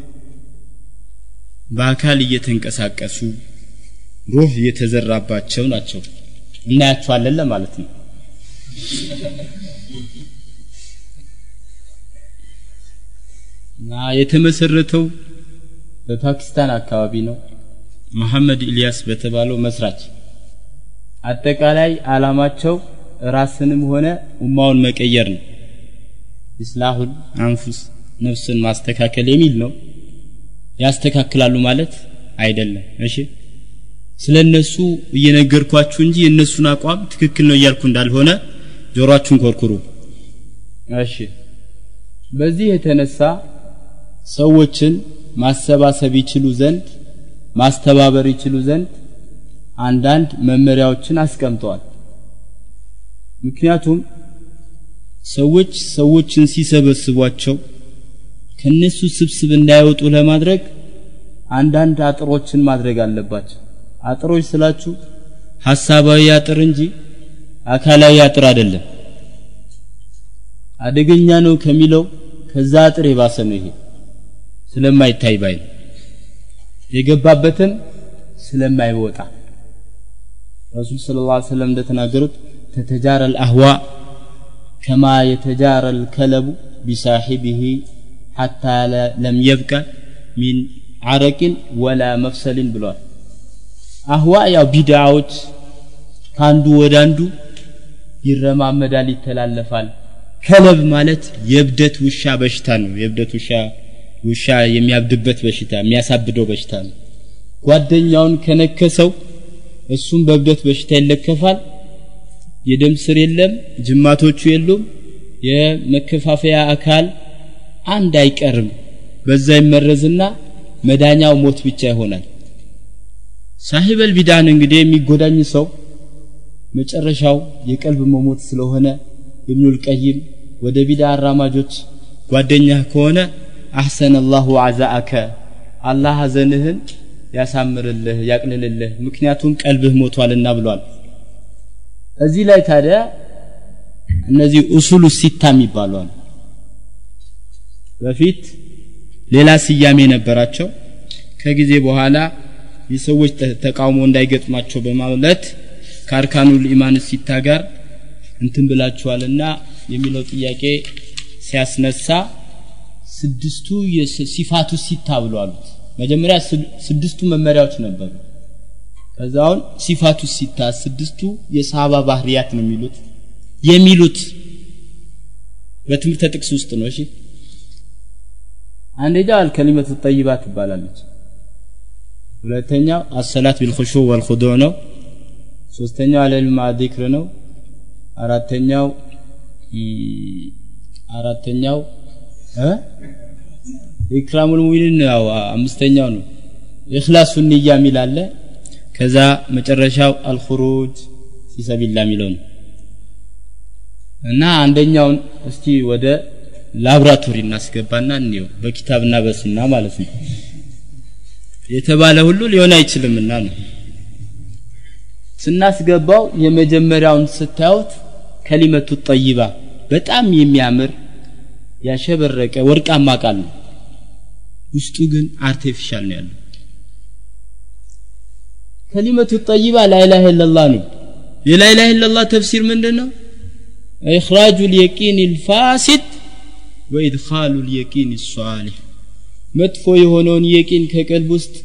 በአካል እየተንቀሳቀሱ ሩህ እየተዘራባቸው ናቸው። እናያቸዋለን ለማለት ነው። እና የተመሰረተው በፓኪስታን አካባቢ ነው። መሐመድ ኢልያስ በተባለው መስራች። አጠቃላይ አላማቸው ራስንም ሆነ ኡማውን መቀየር ነው ኢስላሁል አንፉስ ነፍስን ማስተካከል የሚል ነው። ያስተካክላሉ ማለት አይደለም። እሺ ስለ እነሱ እየነገርኳችሁ እንጂ የእነሱን አቋም ትክክል ነው እያልኩ እንዳልሆነ ጆሮአችሁን ኮርኩሩ። እሺ በዚህ የተነሳ ሰዎችን ማሰባሰብ ይችሉ ዘንድ ማስተባበር ይችሉ ዘንድ አንዳንድ መመሪያዎችን አስቀምጠዋል። ምክንያቱም ሰዎች ሰዎችን ሲሰበስቧቸው ከነሱ ስብስብ እንዳይወጡ ለማድረግ አንዳንድ አጥሮችን ማድረግ አለባቸው። አጥሮች ስላችሁ ሐሳባዊ አጥር እንጂ አካላዊ አጥር አይደለም። አደገኛ ነው ከሚለው ከዛ አጥር የባሰ ነው ይሄ። ስለማይታይ ባይ ነው። የገባበትም ስለማይወጣ። ረሱል ስለ ላ ሰለም እንደተናገሩት ተተጃረ አልአህዋ ከማ የተጃረ ልከለቡ ቢሳሒቢህ ሐታ ለም የብቀ ሚን አረቂን ወላ መፍሰልን ብሏል። አህዋ ያው ቢድዓዎች ከአንዱ ወደ አንዱ ይረማመዳል ይተላለፋል። ከለብ ማለት የእብደት ውሻ በሽታ ነው። የእብደት ውሻ ውሻ የሚያብድበት በሽታ የሚያሳብደው በሽታ ነው። ጓደኛውን ከነከሰው እሱም በእብደት በሽታ ይለከፋል የደም ስር የለም ጅማቶቹ የሉም የመከፋፈያ አካል አንድ አይቀርም። በዛ ይመረዝና መዳኛው ሞት ብቻ ይሆናል። ሳሂበል ቢዳን እንግዲህ የሚጎዳኝ ሰው መጨረሻው የቀልብ መሞት ስለሆነ ኢብኑል ቀይም ወደ ቢዳ አራማጆች ጓደኛህ ከሆነ አሕሰን አላሁ አዛአከ አላህ ሐዘንህን ያሳምርልህ ያቅልልልህ ምክንያቱም ቀልብህ ሞቷልና ብሏል እዚህ ላይ ታዲያ እነዚህ ኡሱሉ ሲታ የሚባሉ አሉ። በፊት ሌላ ስያሜ ነበራቸው ከጊዜ በኋላ የሰዎች ተቃውሞ እንዳይገጥማቸው በማለት ከአርካኑል ኢማን ሲታ ጋር እንትን ብላችኋልና የሚለው ጥያቄ ሲያስነሳ ስድስቱ ሲፋቱ ሲታ ብሎ አሉት። መጀመሪያ ስድስቱ መመሪያዎች ነበሩ ከዛውን ሲፋቱ ሲታ ስድስቱ የሰሃባ ባህሪያት ነው የሚሉት። የሚሉት በትምህርተ ጥቅስ ውስጥ ነው። እሺ አንደኛው አልከሊመቱ ጠይባ ትባላለች። ሁለተኛው አሰላት ቢልኹሹ ወልኹዱዕ ነው። ሶስተኛው አለል ማዲክር ነው። አራተኛው አራተኛው إكرام المؤمنين አምስተኛው ነው። إخلاص النية የሚል ከዛ መጨረሻው الخروج في سبيل الله የሚለው ነው። እና አንደኛውን እስቲ ወደ ላብራቶሪ እናስገባና እንየው በኪታብና በሱና ማለት ነው። የተባለ ሁሉ ሊሆን አይችልምና ነው። ስናስገባው የመጀመሪያውን ስታዩት كلمة الطيبة በጣም የሚያምር ያሸበረቀ ወርቃማ ቃል ነው። ውስጡ ግን artificial ነው ያለው ከሊመቱ ጠይባ ላኢላሃ ኢላላህ ነው የላኢላሃ ኢላላህ ተፍሲር ምንድን ነው ኢኽራጁ ልየቂን ልፋሲድ ወኢድኻሉ ልየቂን ሷሊህ መጥፎ የሆነውን የቂን ከቀልብ ውስጥ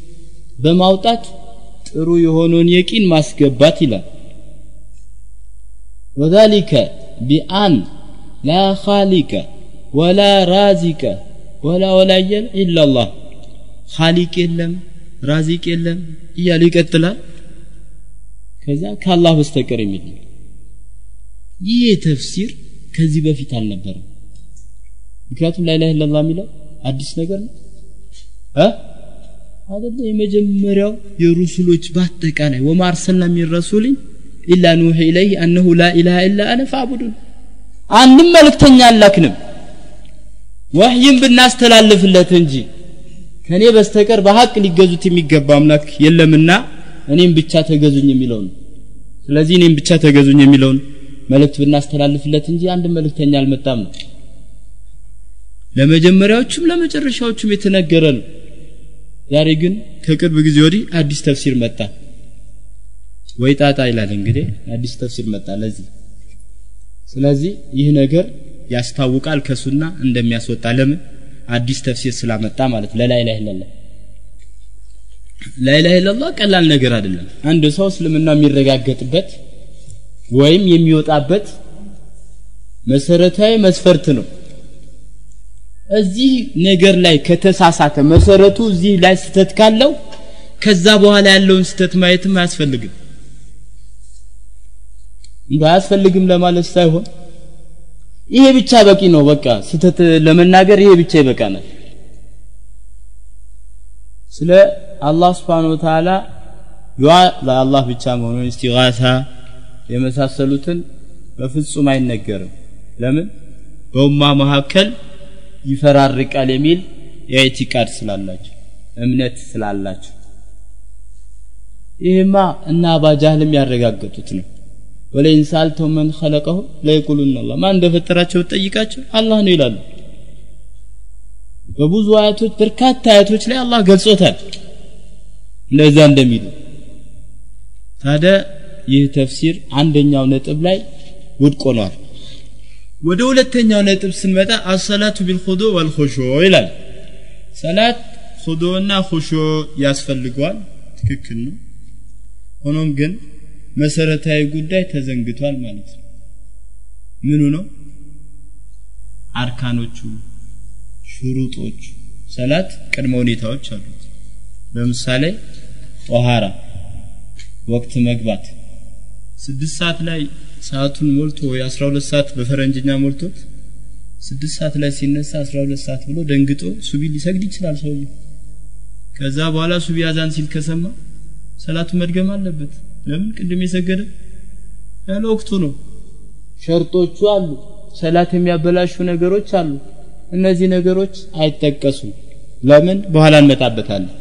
በማውጣት ጥሩ የሆነውን የቂን ማስገባት ይላል وذلك بأن لا خالق ولا رازق ولا ولا إلا الله خالق የለም ራዚቅ የለም እያሉ ይቀጥላል ከዛ ከአላህ በስተቀር የሚል ይህ ተፍሲር ከዚህ በፊት አልነበረም። ምክንያቱም ላኢላሃ ኢላላህ የሚለው አዲስ ነገር ነው። እ? አይደለ የመጀመሪያው የሩሱሎች በአጠቃላይ ወማ አርሰልና ሚን ረሱሊን ኢላ ኑህ ኢለይህ አነሁ ላ ኢላሃ ኢላ አነ ፈዕቡዱን አንድም መልእክተኛ አላክንም። ወህይም ብናስተላልፍለት እንጂ ከኔ በስተቀር በሀቅ ሊገዙት የሚገባ አምላክ የለምና እኔም ብቻ ተገዙኝ የሚለው ስለዚህ እኔም ብቻ ተገዙኝ የሚለውን መልእክት ብናስተላልፍለት እንጂ አንድ መልእክተኛ አልመጣም ነው። ለመጀመሪያዎቹም ለመጨረሻዎቹም የተነገረ ነው። ዛሬ ግን ከቅርብ ጊዜ ወዲህ አዲስ ተፍሲር መጣ። ወይ ጣጣ ይላል እንግዲህ አዲስ ተፍሲር መጣ ለዚህ። ስለዚህ ይህ ነገር ያስታውቃል ከሱና እንደሚያስወጣ ለምን አዲስ ተፍሲር ስላመጣ ማለት ኢላላህ ላኢላህ ኢላላህ ቀላል ነገር አይደለም። አንድ ሰው እስልምና የሚረጋገጥበት ወይም የሚወጣበት መሰረታዊ መስፈርት ነው። እዚህ ነገር ላይ ከተሳሳተ መሰረቱ እዚህ ላይ ስተት ካለው ከዛ በኋላ ያለውን ስተት ማየትም አያስፈልግም። አያስፈልግም ለማለት ሳይሆን ይሄ ብቻ በቂ ነው። በቃ ስተት ለመናገር ይሄ ብቻ ይበቃናል። ስለ አላህ Wa Ta'ala ዱዓ ለአላህ ብቻ መሆኑን እስቲጋሳ የመሳሰሉትን በፍጹም አይነገርም። ለምን? በኡማ መካከል ይፈራርቃል የሚል የኢቲቃድ ስላላቸው እምነት ስላላቸው። ይህማ እና አባጃህልም ያረጋገጡት ነው ወለይን ሳልተው መን ኸለቀሁ ለይቁሉን አላህ ማን እንደፈጠራቸው ጠይቃቸው አላህ ነው ይላሉ። በብዙ አያቶች በርካታ አያቶች ላይ አላህ ገልጾታል። እንደዛ እንደሚሉ ታዲያ ይህ ተፍሲር አንደኛው ነጥብ ላይ ውድቅ ሆኗል። ወደ ሁለተኛው ነጥብ ስንመጣ አሰላቱ ቢልኹዱ ወልኹሹ ይላል። ሰላት ኹዱና ኹሹ ያስፈልገዋል። ትክክል ነው። ሆኖም ግን መሰረታዊ ጉዳይ ተዘንግቷል ማለት ነው። ምኑ ነው? አርካኖቹ ሹሩጦቹ ሰላት ቅድመ ሁኔታዎች አሉት። ለምሳሌ ጦሃራ ወቅት መግባት። ስድስት ሰዓት ላይ ሰዓቱን ሞልቶ ወይ 12 ሰዓት በፈረንጅኛ ሞልቶት ስድስት ሰዓት ላይ ሲነሳ 12 ሰዓት ብሎ ደንግጦ ሱቢ ሊሰግድ ይችላል ሰውዬው። ከዛ በኋላ ሱቢ አዛን ሲል ከሰማ ሰላቱ መድገም አለበት ለምን ቅድም የሰገደ? ያለ ወቅቱ ነው። ሸርጦቹ አሉ ሰላት የሚያበላሹ ነገሮች አሉ። እነዚህ ነገሮች አይጠቀሱም። ለምን? በኋላ እንመጣበታለን።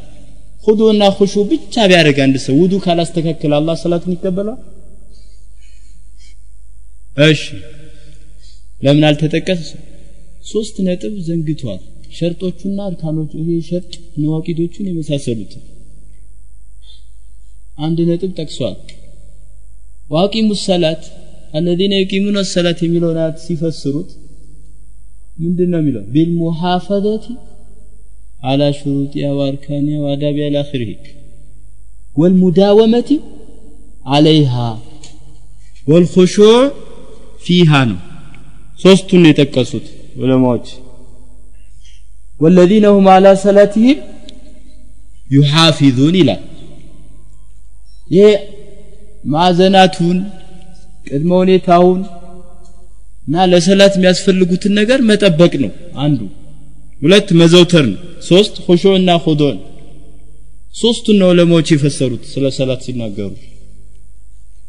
ሁዱና ሁሹ ብቻ ቢያደርግ አንድ ሰው ውዱ ካላስተካከለ አላህ ሰላትን ይቀበለዋል? እሺ። ለምን አልተጠቀሰ? ሶስት ነጥብ ዘንግቷል። ሸርጦቹና አርካኖቹ ይሄ ሸርጥ ነዋቂዶቹን የመሳሰሉት አንድ ነጥብ ጠቅሷል ዋቂሙ ሰላት አለዚነ ዩቂሙነ ሰላት የሚለውን አያት ሲፈስሩት ምንድን ነው የሚለው ቢልሙሐፈዘቲ አላ ሹሩጢያ ዋርካኒያ ዋዳቢያ ላአክሪህ ወልሙዳወመቲ አለይሃ ወልኹሹዕ ፊሃ ነው ሶስቱን የጠቀሱት ዑለማዎች ወለዚነ ሁም አላ ሰላትህም ዩሓፊዙን ይላል ይሄ ማዕዘናቱን ቅድመ ሁኔታውን እና ለሰላት የሚያስፈልጉትን ነገር መጠበቅ ነው አንዱ። ሁለት መዘውተር ነው። ሶስት ኹሹዕና ኹዱዕ ሶስቱን ነው ዑለማዎች የፈሰሩት ስለ ሰላት ሲናገሩ።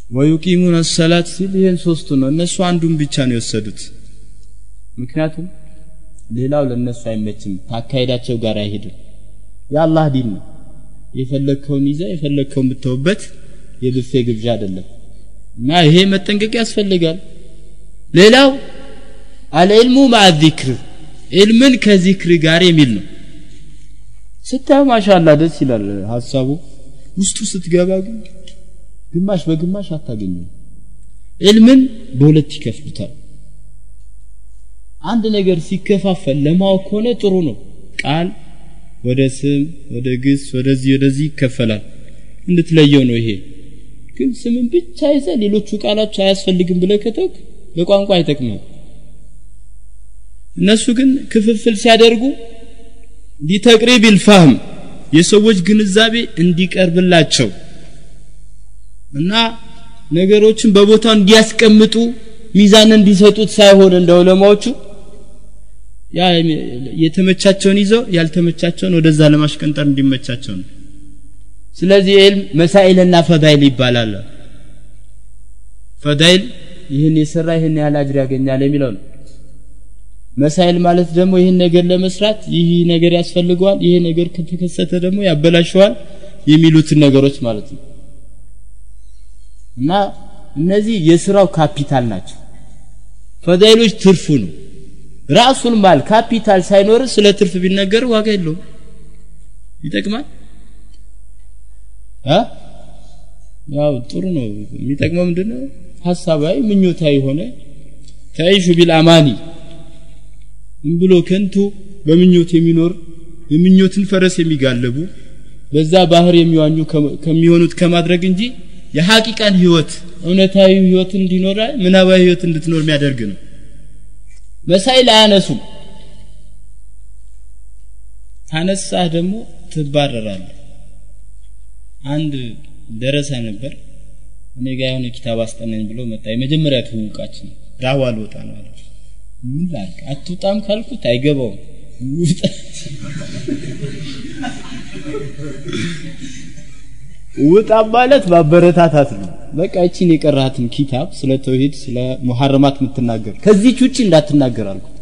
ወዩቂሙን ሰላት ሲል ይህን ሶስቱ ነው። እነሱ አንዱን ብቻ ነው የወሰዱት። ምክንያቱም ሌላው ለነሱ አይመችም ካካሄዳቸው ጋር አይሄድም። የአላህ ዲን ነው የፈለግከውን ይዘ የፈለግከውን ብተውበት የብፌ ግብዣ አይደለም። እና ይሄ መጠንቀቅ ያስፈልጋል። ሌላው አልዕልሙ ማዓ ዚክር ዕልምን ከዚክር ጋር የሚል ነው። ስታየው ማሻላ ደስ ይላል ሀሳቡ ውስጡ ስትገባ ግን ግማሽ በግማሽ አታገኙም ዕልምን በሁለት ይከፍሉታል። አንድ ነገር ሲከፋፈል ለማወቅ ከሆነ ጥሩ ነው። ቃል ወደ ስም ወደ ግስ ወደዚህ ወደዚህ ይከፈላል። እንድትለየው ነው ይሄ። ግን ስምን ብቻ ይዘ ሌሎቹ ቃላች አያስፈልግም ብለ ከተውክ በቋንቋ አይጠቅምም። እነሱ ግን ክፍፍል ሲያደርጉ ሊተቅሪብ ልፋህም የሰዎች ግንዛቤ እንዲቀርብላቸው እና ነገሮችን በቦታው እንዲያስቀምጡ ሚዛን እንዲሰጡት ሳይሆን እንደ ዑለማዎቹ የተመቻቸውን ይዘው ያልተመቻቸውን ወደዛ ለማሽቀንጠር እንዲመቻቸው ነው። ስለዚህ ዕልም መሳኢልና ፈዳይል ይባላል። ፈዳይል ይህን የሰራ ይህን ያህል አጅር ያገኛል የሚለው ነው። መሳይል ማለት ደግሞ ይህን ነገር ለመስራት ይህ ነገር ያስፈልገዋል ይሄ ነገር ከተከሰተ ደግሞ ያበላሸዋል የሚሉትን ነገሮች ማለት ነው። እና እነዚህ የስራው ካፒታል ናቸው። ፈዳይሎች ትርፉ ነው رأس المال ካፒታል ሳይኖር ስለ ትርፍ ቢነገር ዋጋ የለውም። ይጠቅማል? ያው ጥሩ ነው። የሚጠቅመው ምንድነው? ሐሳባዊ ምኞታዊ ሆነ። تعيش بالأماني ብሎ ከንቱ በምኞት የሚኖር የምኞትን ፈረስ የሚጋለቡ በዛ ባህር የሚዋኙ ከሚሆኑት ከማድረግ እንጂ የሐቂቃን ህይወት እውነታዊ ህይወት እንዲኖር ምናባዊ ህይወት እንድትኖር የሚያደርግ ነው መሳይል አያነሱም ካነሳህ ደግሞ ትባረራለህ። አንድ ደረሰ ነበር። እኔ ጋር የሆነ ኪታብ አስጠናኝ ብሎ መጣ። የመጀመሪያ ትውውቃችን ዳዋ ልወጣ ነው አለ ምን አትውጣም ካልኩት አይገባውም ውጣ ማለት ማበረታታት ነው። በቃ እቺን የቀራትን ኪታብ ስለ ተውሂድ ስለ ሙሐረማት የምትናገር። ከዚች ውጪ እንዳትናገር አልኩት።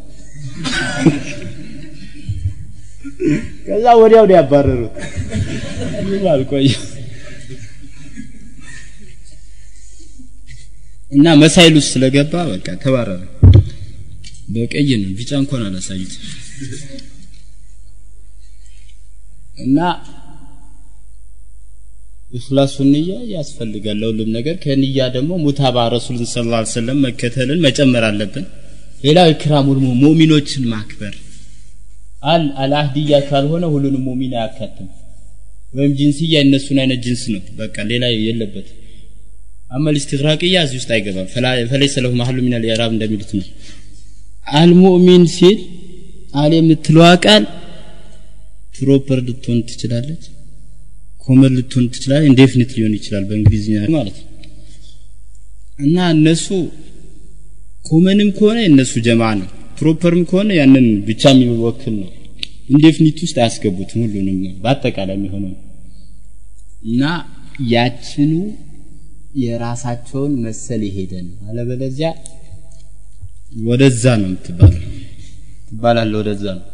ከዛ ወዲያው ነው ያባረሩት። አልቆየ እና مسائل ስለገባ በቃ ተባረረ። በቀይ ነው ቢጫ እንኳን አላሳዩት እና إخلاص النية ያስፈልጋል። ለሁሉም ነገር ከንያ ደግሞ متابعة ረሱልን ስለ ላ ሰለም መከተልን መጨመር አለብን። ሌላው إكرام ال ሙእሚኖችን ማክበር። ال العهدية ካልሆነ ሁሉንም ሙእሚን አያካትም ወይም جنسية የእነሱን አይነት ጅንስ ነው። በቃ ሌላ የለበት أما الاستغراقية እዚህ ውስጥ አይገባም። فليس له محل من الإعراب እንደሚሉት ነው። المؤمن ሲል ال የምትለዋ ቃል proper ልትሆን ትችላለች common ልትሆን ትችላለች indefinite ሊሆን ይችላል በእንግሊዝኛ ማለት ነው። እና እነሱ common ም ከሆነ የእነሱ ጀማ ነው። proper ም ከሆነ ያንን ብቻ የሚወክል ነው። indefinite ውስጥ አያስገቡትም ሁሉንም በአጠቃላይ የሚሆነው። እና ያችኑ የራሳቸውን መሰል የሄደ ነው። አለበለዚያ ወደዛ ነው የምትባለው። ትባላለ ወደዛ ነው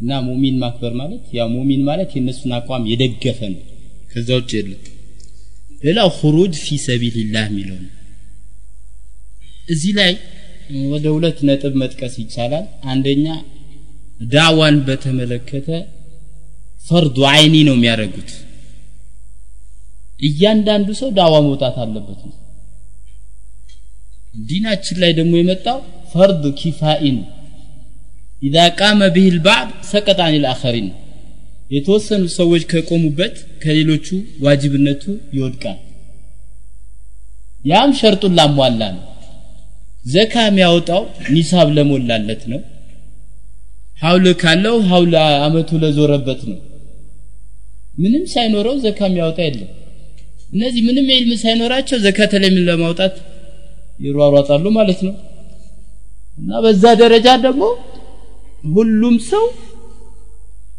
እና ሙሚን ማክበር ማለት ያ ሙሚን ማለት የእነሱን አቋም የደገፈ ነው። ከዛ ውጭ የለም። ሌላው ሁሩጅ ፊ ሰቢልላህ የሚለው ነው። እዚህ ላይ ወደ ሁለት ነጥብ መጥቀስ ይቻላል። አንደኛ ዳዋን በተመለከተ ፈርዱ አይኒ ነው የሚያደርጉት። እያንዳንዱ ሰው ዳዋ መውጣት አለበት ነው። ዲናችን ላይ ደግሞ የመጣው ፈርድ ኪፋኢ ነው ኢዛ ቃመ ብህ ልባዕድ አን ልአኸሪን። የተወሰኑ ሰዎች ከቆሙበት ከሌሎቹ ዋጅብነቱ ይወድቃል። ያም ሸርጡን ላሟላ ነው። ዘካ የሚያወጣው ኒሳብ ለሞላለት ነው። ሀውል ካለው ሀውል አመቱ ለዞረበት ነው። ምንም ሳይኖረው ዘካ የሚያወጣ የለም። እነዚህ ምንም ዒልም ሳይኖራቸው ዘካተል ምን ለማውጣት ይሯሯጣሉ ማለት ነው። እና በዛ ደረጃ ደግሞ ሁሉም ሰው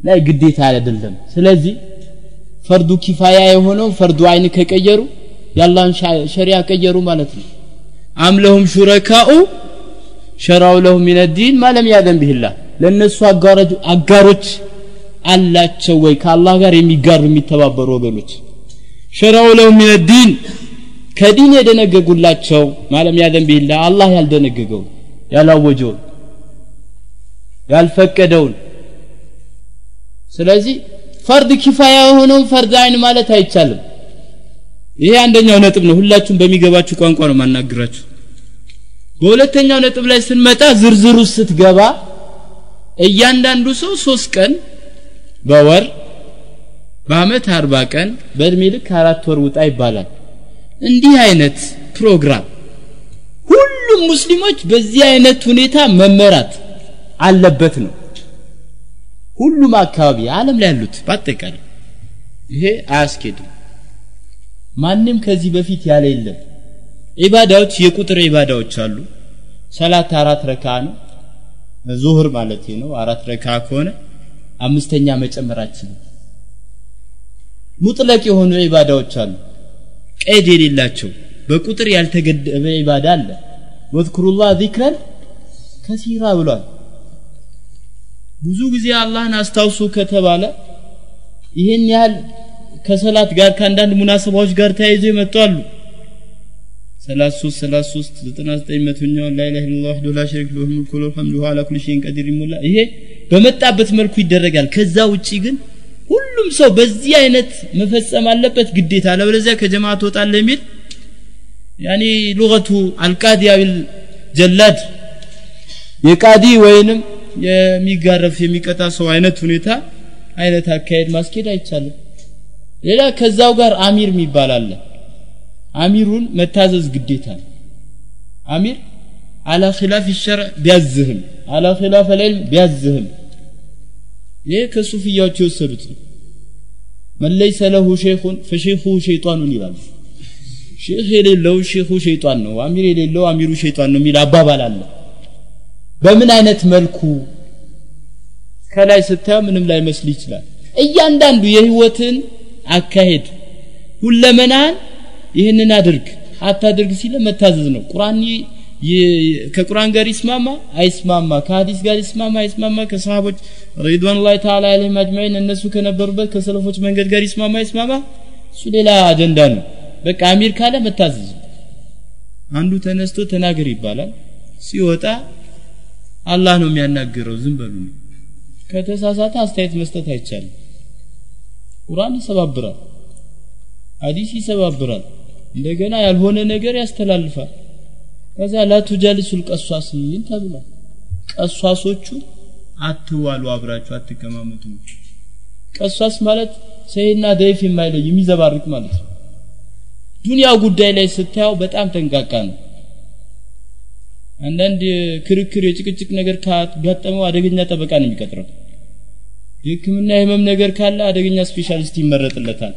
ላይ ግዴታ አይደለም። ስለዚህ ፈርዱ ኪፋያ የሆነው ፈርዱ አይን ከቀየሩ የአላህን ሸሪያ ቀየሩ ማለት ነው። أم شركاء شرعوا لهم من الدين ما لم يأذن به الله ለእነሱ አጋሮች አላቸው ወይ? ከአላህ ጋር የሚጋሩ የሚተባበሩ ወገኖች። شرعوا لهم من الدين ከዲን የደነገጉላቸው ما لم يأذن به الله አላህ ያልደነገገውን ያላወጀውን ያልፈቀደውን። ስለዚህ ፈርድ ኪፋያ የሆነውን ፈርድ አይን ማለት አይቻልም። ይሄ አንደኛው ነጥብ ነው። ሁላችሁም በሚገባችሁ ቋንቋ ነው ማናግራችሁ በሁለተኛው ነጥብ ላይ ስንመጣ ዝርዝሩ ስትገባ እያንዳንዱ ሰው ሶስት ቀን በወር በአመት አርባ ቀን በእድሜ ልክ አራት ወር ውጣ ይባላል። እንዲህ አይነት ፕሮግራም ሁሉም ሙስሊሞች በዚህ አይነት ሁኔታ መመራት አለበት ነው። ሁሉም አካባቢ ዓለም ላይ ያሉት በአጠቃላይ ይሄ አያስኬድም። ማንም ከዚህ በፊት ያለ የለም። ዒባዳዎች የቁጥር ዒባዳዎች አሉ። ሰላት አራት ረካ ነው። ዙህር ማለት ነው። አራት ረካ ከሆነ አምስተኛ መጨመር አችልም ሙጥለቅ የሆኑ ዒባዳዎች አሉ። ቀድ የሌላቸው በቁጥር ያልተገደበ ዒባዳ አለ። ወዝኩሩላህ ዚክረን ከሲራ ብሏል ብዙ ጊዜ አላህን አስታውሱ ከተባለ ይህን ያህል ከሰላት ጋር ከአንዳንድ ሙናሰባዎች ጋር ተያይዞ ይመጡ አሉ። 33 33 99 መቶኛውን ላ ኢላሀ ኢላላህ ወህደሁ ላ ሸሪከ ለሁ ሙልኩ ወለሁ ሐምዱ ወሁወ ዐላ ኩሊ ሸይኢን ቀዲር ይሞላ ይሄ በመጣበት መልኩ ይደረጋል። ከዛ ውጪ ግን ሁሉም ሰው በዚህ አይነት መፈጸም አለበት ግዴታ። አለበለዚያ ከጀማዓ ትወጣለህ የሚል ያኒ ሉገቱ አልቃዲ አዊል ጀላድ የቃዲ ወይንም የሚጋረፍ የሚቀጣ ሰው አይነት ሁኔታ አይነት አካሄድ ማስኬድ አይቻልም። ሌላ ከዛው ጋር አሚር የሚባል አለ። አሚሩን መታዘዝ ግዴታ ነው። አሚር አላ ኺላፍ ሸርዕ ቢያዝህም አላ ኺላፍ ልዕልም ቢያዝህም ይህ ከሱፍያዎች የወሰዱት ነው። መን ለይሰ ለሁ ሼኹን ፈሼኹ ሸይጣኑን ይላሉ። ሼክ የሌለው ሼኹ ሸይጣን ነው አሚር የሌለው አሚሩ ሸይጣን ነው የሚል አባባል አለ በምን አይነት መልኩ? ከላይ ስታየው ምንም ላይ መስል ይችላል። እያንዳንዱ የህይወትን አካሄድ ሁለመናን ይህንን አድርግ አታድርግ ሲለ መታዘዝ ነው። ቁርአን ከቁርአን ጋር ይስማማ አይስማማ ከሀዲስ ጋር ይስማማ አይስማማ ከሰሃቦች ሪድዋኑላሂ ተዓላ አለይሂም አጅማዒን እነሱ ከነበሩበት ከሰለፎች መንገድ ጋር ይስማማ አይስማማ እሱ ሌላ አጀንዳ ነው። በቃ አሚር ካለ መታዘዝ አንዱ ተነስቶ ተናገር ይባላል። ሲወጣ አላህ ነው የሚያናግረው። ዝም በሉ። ከተሳሳተ አስተያየት መስጠት አይቻልም። ቁርአን ይሰባብራል ሐዲስ ይሰባብራል እንደገና ያልሆነ ነገር ያስተላልፋል። ከዛ ላቱጃሊሱል ቀሷሲን ተብሏል። ቀሷሶቹ አትዋሉ አብራችሁ አትቀማመጡ። ቀሷስ ማለት ሰይና ደይፍ የማይለይ የሚዘባርቅ ማለት ነው። ዱንያው ጉዳይ ላይ ስታየው በጣም ጠንቃቃ ነው አንዳንድ ክርክር የጭቅጭቅ ነገር ካጋጠመው አደገኛ ጠበቃ ነው የሚቀጥረው የህክምና የህመም ነገር ካለ አደገኛ ስፔሻሊስት ይመረጥለታል።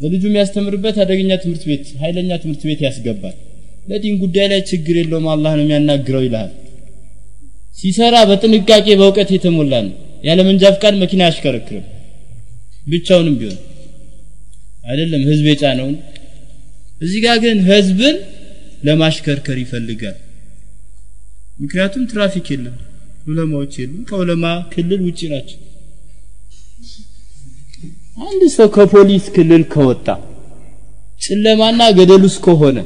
ለልጁ የሚያስተምርበት አደገኛ ትምህርት ቤት ኃይለኛ ትምህርት ቤት ያስገባል። ለዲን ጉዳይ ላይ ችግር የለውም አላህ ነው የሚያናግረው ይልሃል። ሲሰራ በጥንቃቄ በእውቀት የተሞላ ነው። ያለ መንጃ ፍቃድ መኪና አያሽከረክርም። ብቻውንም ቢሆን አይደለም ህዝብ የጫነውን። እዚህ ጋር ግን ህዝብን ለማሽከርከር ይፈልጋል ምክንያቱም ትራፊክ የለም ዑለማዎች የሉም። ከዑለማ ክልል ውጪ ናቸው። አንድ ሰው ከፖሊስ ክልል ከወጣ ጨለማና ገደል ውስጥ ከሆነ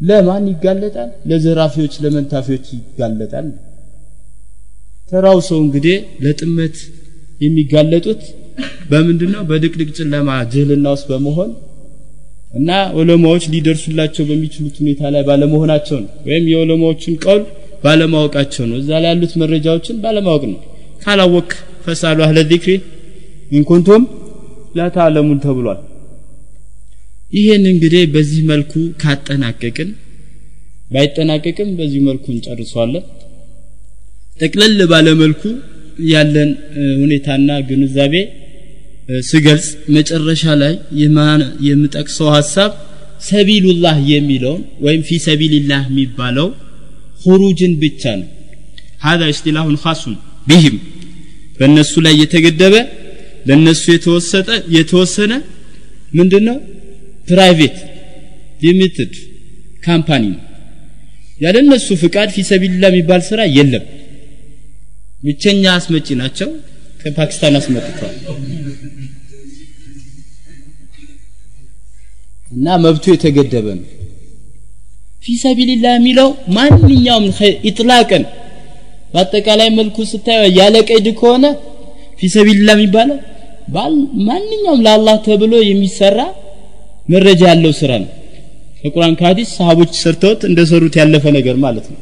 ለማን ይጋለጣል? ለዘራፊዎች ለመንታፊዎች ይጋለጣል? ተራው ሰው እንግዲህ ለጥመት የሚጋለጡት በምንድነው? በድቅድቅ ጨለማ ጅህልና ውስጥ በመሆን እና ዑለማዎች ሊደርሱላቸው በሚችሉት ሁኔታ ላይ ባለመሆናቸው ነው። ወይም የዑለማዎችን ቀውል ባለማወቃቸው ነው። እዛ ላይ ያሉት መረጃዎችን ባለማወቅ ነው። ካላወቅ ፈሳሉ አህለ ዚክሪ ኢንኩንቱም ላታለሙን ተብሏል። ይሄን እንግዲህ በዚህ መልኩ ካጠናቀቅን ባይጠናቀቅም በዚህ መልኩ እንጨርሷለን ጠቅለል ባለ መልኩ ያለን ሁኔታና ግንዛቤ ስገልጽ መጨረሻ ላይ የምጠቅሰው ሀሳብ ሰቢሉላህ የሚለውን ወይም ፊ ሰቢልላህ የሚባለው ሁሩጅን ብቻ ነው هذا اصطلاح خاص بهم በእነሱ ላይ የተገደበ ለነሱ የተወሰጠ የተወሰነ ምንድነው ፕራይቬት ሊሚትድ ካምፓኒ ነው ያለ እነሱ ፍቃድ ፊሰቢልላ የሚባል ስራ የለም ብቸኛ አስመጪ ናቸው ከፓኪስታን አስመጥተዋል እና መብቱ የተገደበ ነው ፊሰቢልላ የሚለው ማንኛውም ኢጥላቅን በአጠቃላይ መልኩ ስታየው ያለ ቀይድ ከሆነ ፊሰቢልላ የሚባለው ማንኛውም ለአላህ ተብሎ የሚሰራ መረጃ ያለው ስራ ነው። ከቁርአን ከሀዲስ ሰሃቦች ሰርተውት እንደሰሩት ያለፈ ነገር ማለት ነው።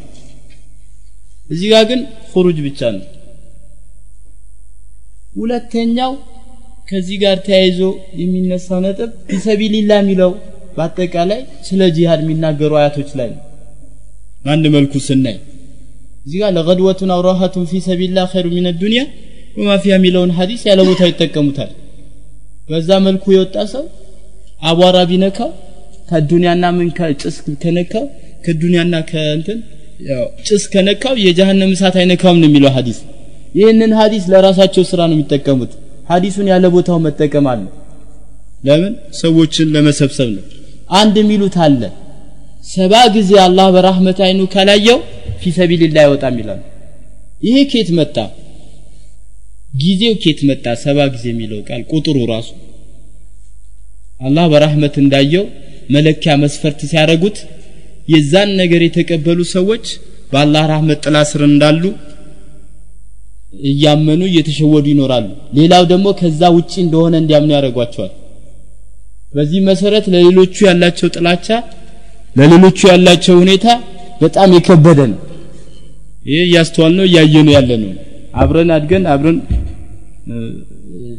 እዚህ ጋር ግን ሁሩጅ ብቻ ነው። ሁለተኛው ከዚህ ጋር ተያይዞ የሚነሳው ነጥብ ፊሰቢልላ የሚለው በአጠቃላይ ስለ ጂሃድ የሚናገሩ አያቶች ላይ ነው። በአንድ መልኩ ስናይ እዚህ ጋር لغدوة أو روحة في سبيل الله خير من الدنيا وما የሚለውን ሐዲስ ያለ ቦታ ይጠቀሙታል። በዛ መልኩ የወጣ ሰው አቧራ ቢነካው ከዱንያና ምን ጭስ ከነካው ከዱንያና ከእንትን ጭስ ከነካው የጀሃነም እሳት አይነካውም ነው የሚለው ሐዲስ። ይህንን ሐዲስ ለራሳቸው ስራ ነው የሚጠቀሙት። ሐዲሱን ያለ ቦታው መጠቀም አለ። ለምን? ሰዎችን ለመሰብሰብ ነው አንድ የሚሉት አለ። ሰባ ጊዜ አላህ በራህመት አይኑ ካላየው ፊ ሰቢልላ አይወጣም ይላሉ። ይሄ ኬት መጣ? ጊዜው ኬት መጣ? ሰባ ጊዜ የሚለው ቃል ቁጥሩ ራሱ አላህ በራህመት እንዳየው መለኪያ መስፈርት ሲያረጉት የዛን ነገር የተቀበሉ ሰዎች በአላህ ራህመት ጥላ ስር እንዳሉ እያመኑ እየተሸወዱ ይኖራሉ። ሌላው ደግሞ ከዛ ውጪ እንደሆነ እንዲያምኑ ያደርጓቸዋል በዚህ መሰረት ለሌሎቹ ያላቸው ጥላቻ ለሌሎቹ ያላቸው ሁኔታ በጣም የከበደ ነው። ይህ እያስተዋል ነው እያየ ነው ያለ ነው አብረን አድገን አብረን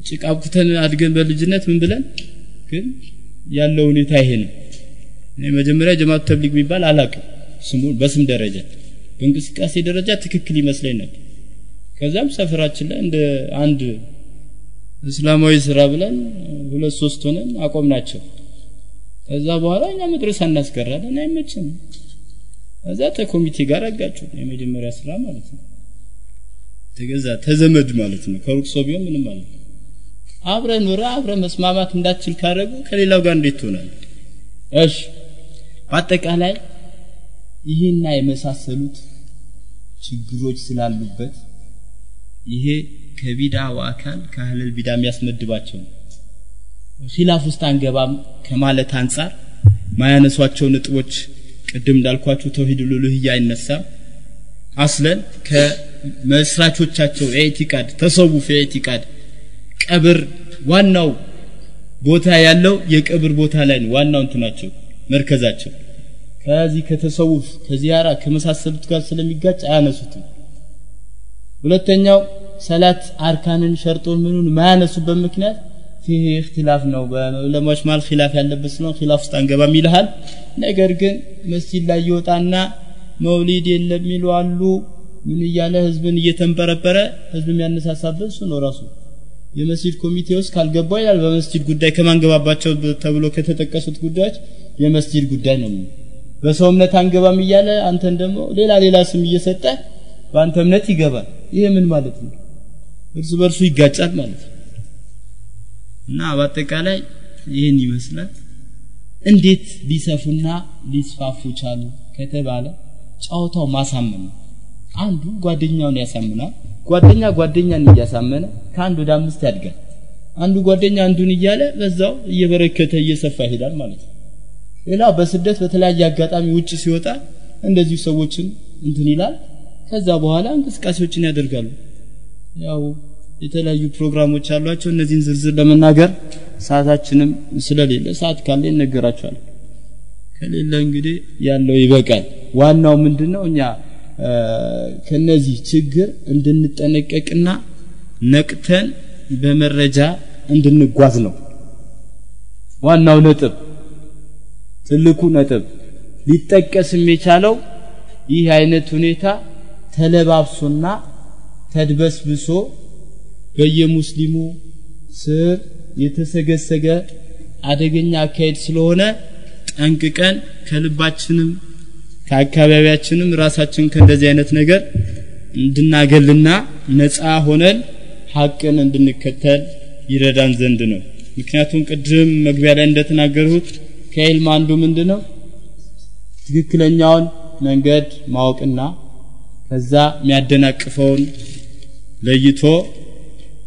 ጭቃ ኩተን አድገን በልጅነት ምን ብለን ግን ያለው ሁኔታ ይሄ ነው። መጀመሪያ ጀማቱ ተብሊግ የሚባል አላቅም ስሙ በስም ደረጃ በእንቅስቃሴ ደረጃ ትክክል ይመስለኝ ነበር። ከዛም ሰፈራችን ላይ እንደ አንድ እስላማዊ ስራ ብለን ሁለት ሶስት ሆነን አቆም ናቸው ከዛ በኋላ እኛ መድረሳ እናስቀራለን አይመችም። ከዛ ተኮሚቴ ጋር አጋጩ የመጀመሪያ ስራ ማለት ነው። ተገዛ ተዘመድ ማለት ነው። ከሩቅ ሰው ቢሆን ምንም ማለት ነው። አብረ ኑረ አብረ መስማማት እንዳትችል ካደረጉ ከሌላው ጋር እንዴት ትሆናል እሺ በአጠቃላይ ይሄና የመሳሰሉት ችግሮች ስላሉበት ይሄ ከቢዳው አካል ከአህለል ቢዳ የሚያስመድባቸው ነው። ኺላፍ ውስጥ አንገባም ከማለት አንጻር ማያነሷቸው ነጥቦች ቅድም እንዳልኳችሁ ተውሂድ ሉሉህያ አይነሳም። አስለን ከመስራቾቻቸው ኤቲቃድ ተሰውፍ ኤቲቃድ ቀብር ዋናው ቦታ ያለው የቀብር ቦታ ላይ ነው። ዋናው እንትናቸው መርከዛቸው። ከዚህ ከተሰውፍ ከዚያራ ከመሳሰሉት ጋር ስለሚጋጭ አያነሱትም ሁለተኛው ሰላት አርካንን ሸርጦን ምኑን ማያነሱበት ምክንያት ፊህ እክትላፍ ነው። በዑለማዎች ማል ኺላፍ ያለበት ስለሆነ ኺላፍ ውስጥ አንገባም ይልሃል። ነገር ግን መስጂድ ላይ ይወጣና መውሊድ የለም ይሉ አሉ ምን እያለ ህዝብን እየተንበረበረ ህዝብ የሚያነሳሳበት እሱ ነው ራሱ። የመስጂድ ኮሚቴ ውስጥ ካልገባ ይላል በመስጂድ ጉዳይ ከማንገባባቸው ተብሎ ከተጠቀሱት ጉዳዮች የመስጂድ ጉዳይ ነው በሰው እምነት አንገባም እያለ አንተን ደግሞ ሌላ ሌላ ስም እየሰጠ በአንተ እምነት ይገባል። ይሄ ምን ማለት ነው? እርስ በርሱ ይጋጫል ማለት ነው። እና በአጠቃላይ ይህን ይመስላል። እንዴት ሊሰፉና ሊስፋፉ ቻሉ ከተባለ ጨዋታው ማሳመን ነው። አንዱ ጓደኛውን ያሳምናል ጓደኛ ጓደኛን እያሳመነ ከአንድ ወደ አምስት ያድጋል። አንዱ ጓደኛ አንዱን እያለ በዛው እየበረከተ እየሰፋ ይሄዳል ማለት ነው። ሌላው በስደት በተለያየ አጋጣሚ ውጭ ሲወጣ እንደዚሁ ሰዎችን እንትን ይላል ከዛ በኋላ እንቅስቃሴዎችን ያደርጋሉ። ያው የተለያዩ ፕሮግራሞች አሏቸው። እነዚህን ዝርዝር ለመናገር ሰዓታችንም ስለሌለ ሰዓት ካለ ይነገራቸዋል። ከሌለ እንግዲህ ያለው ይበቃል። ዋናው ምንድነው? እኛ ከነዚህ ችግር እንድንጠነቀቅና ነቅተን በመረጃ እንድንጓዝ ነው። ዋናው ነጥብ ትልቁ ነጥብ ሊጠቀስም የቻለው ይህ አይነት ሁኔታ ተለባብሶና ተድበስብሶ በየሙስሊሙ ስር የተሰገሰገ አደገኛ አካሄድ ስለሆነ ጠንቅቀን ከልባችንም ከአካባቢያችንም ራሳችን ከእንደዚህ አይነት ነገር እንድናገልና ነፃ ሆነን ሀቅን እንድንከተል ይረዳን ዘንድ ነው። ምክንያቱም ቅድም መግቢያ ላይ እንደተናገርሁት ከዕልም አንዱ ምንድን ነው ትክክለኛውን መንገድ ማወቅና ከዛ የሚያደናቅፈውን ለይቶ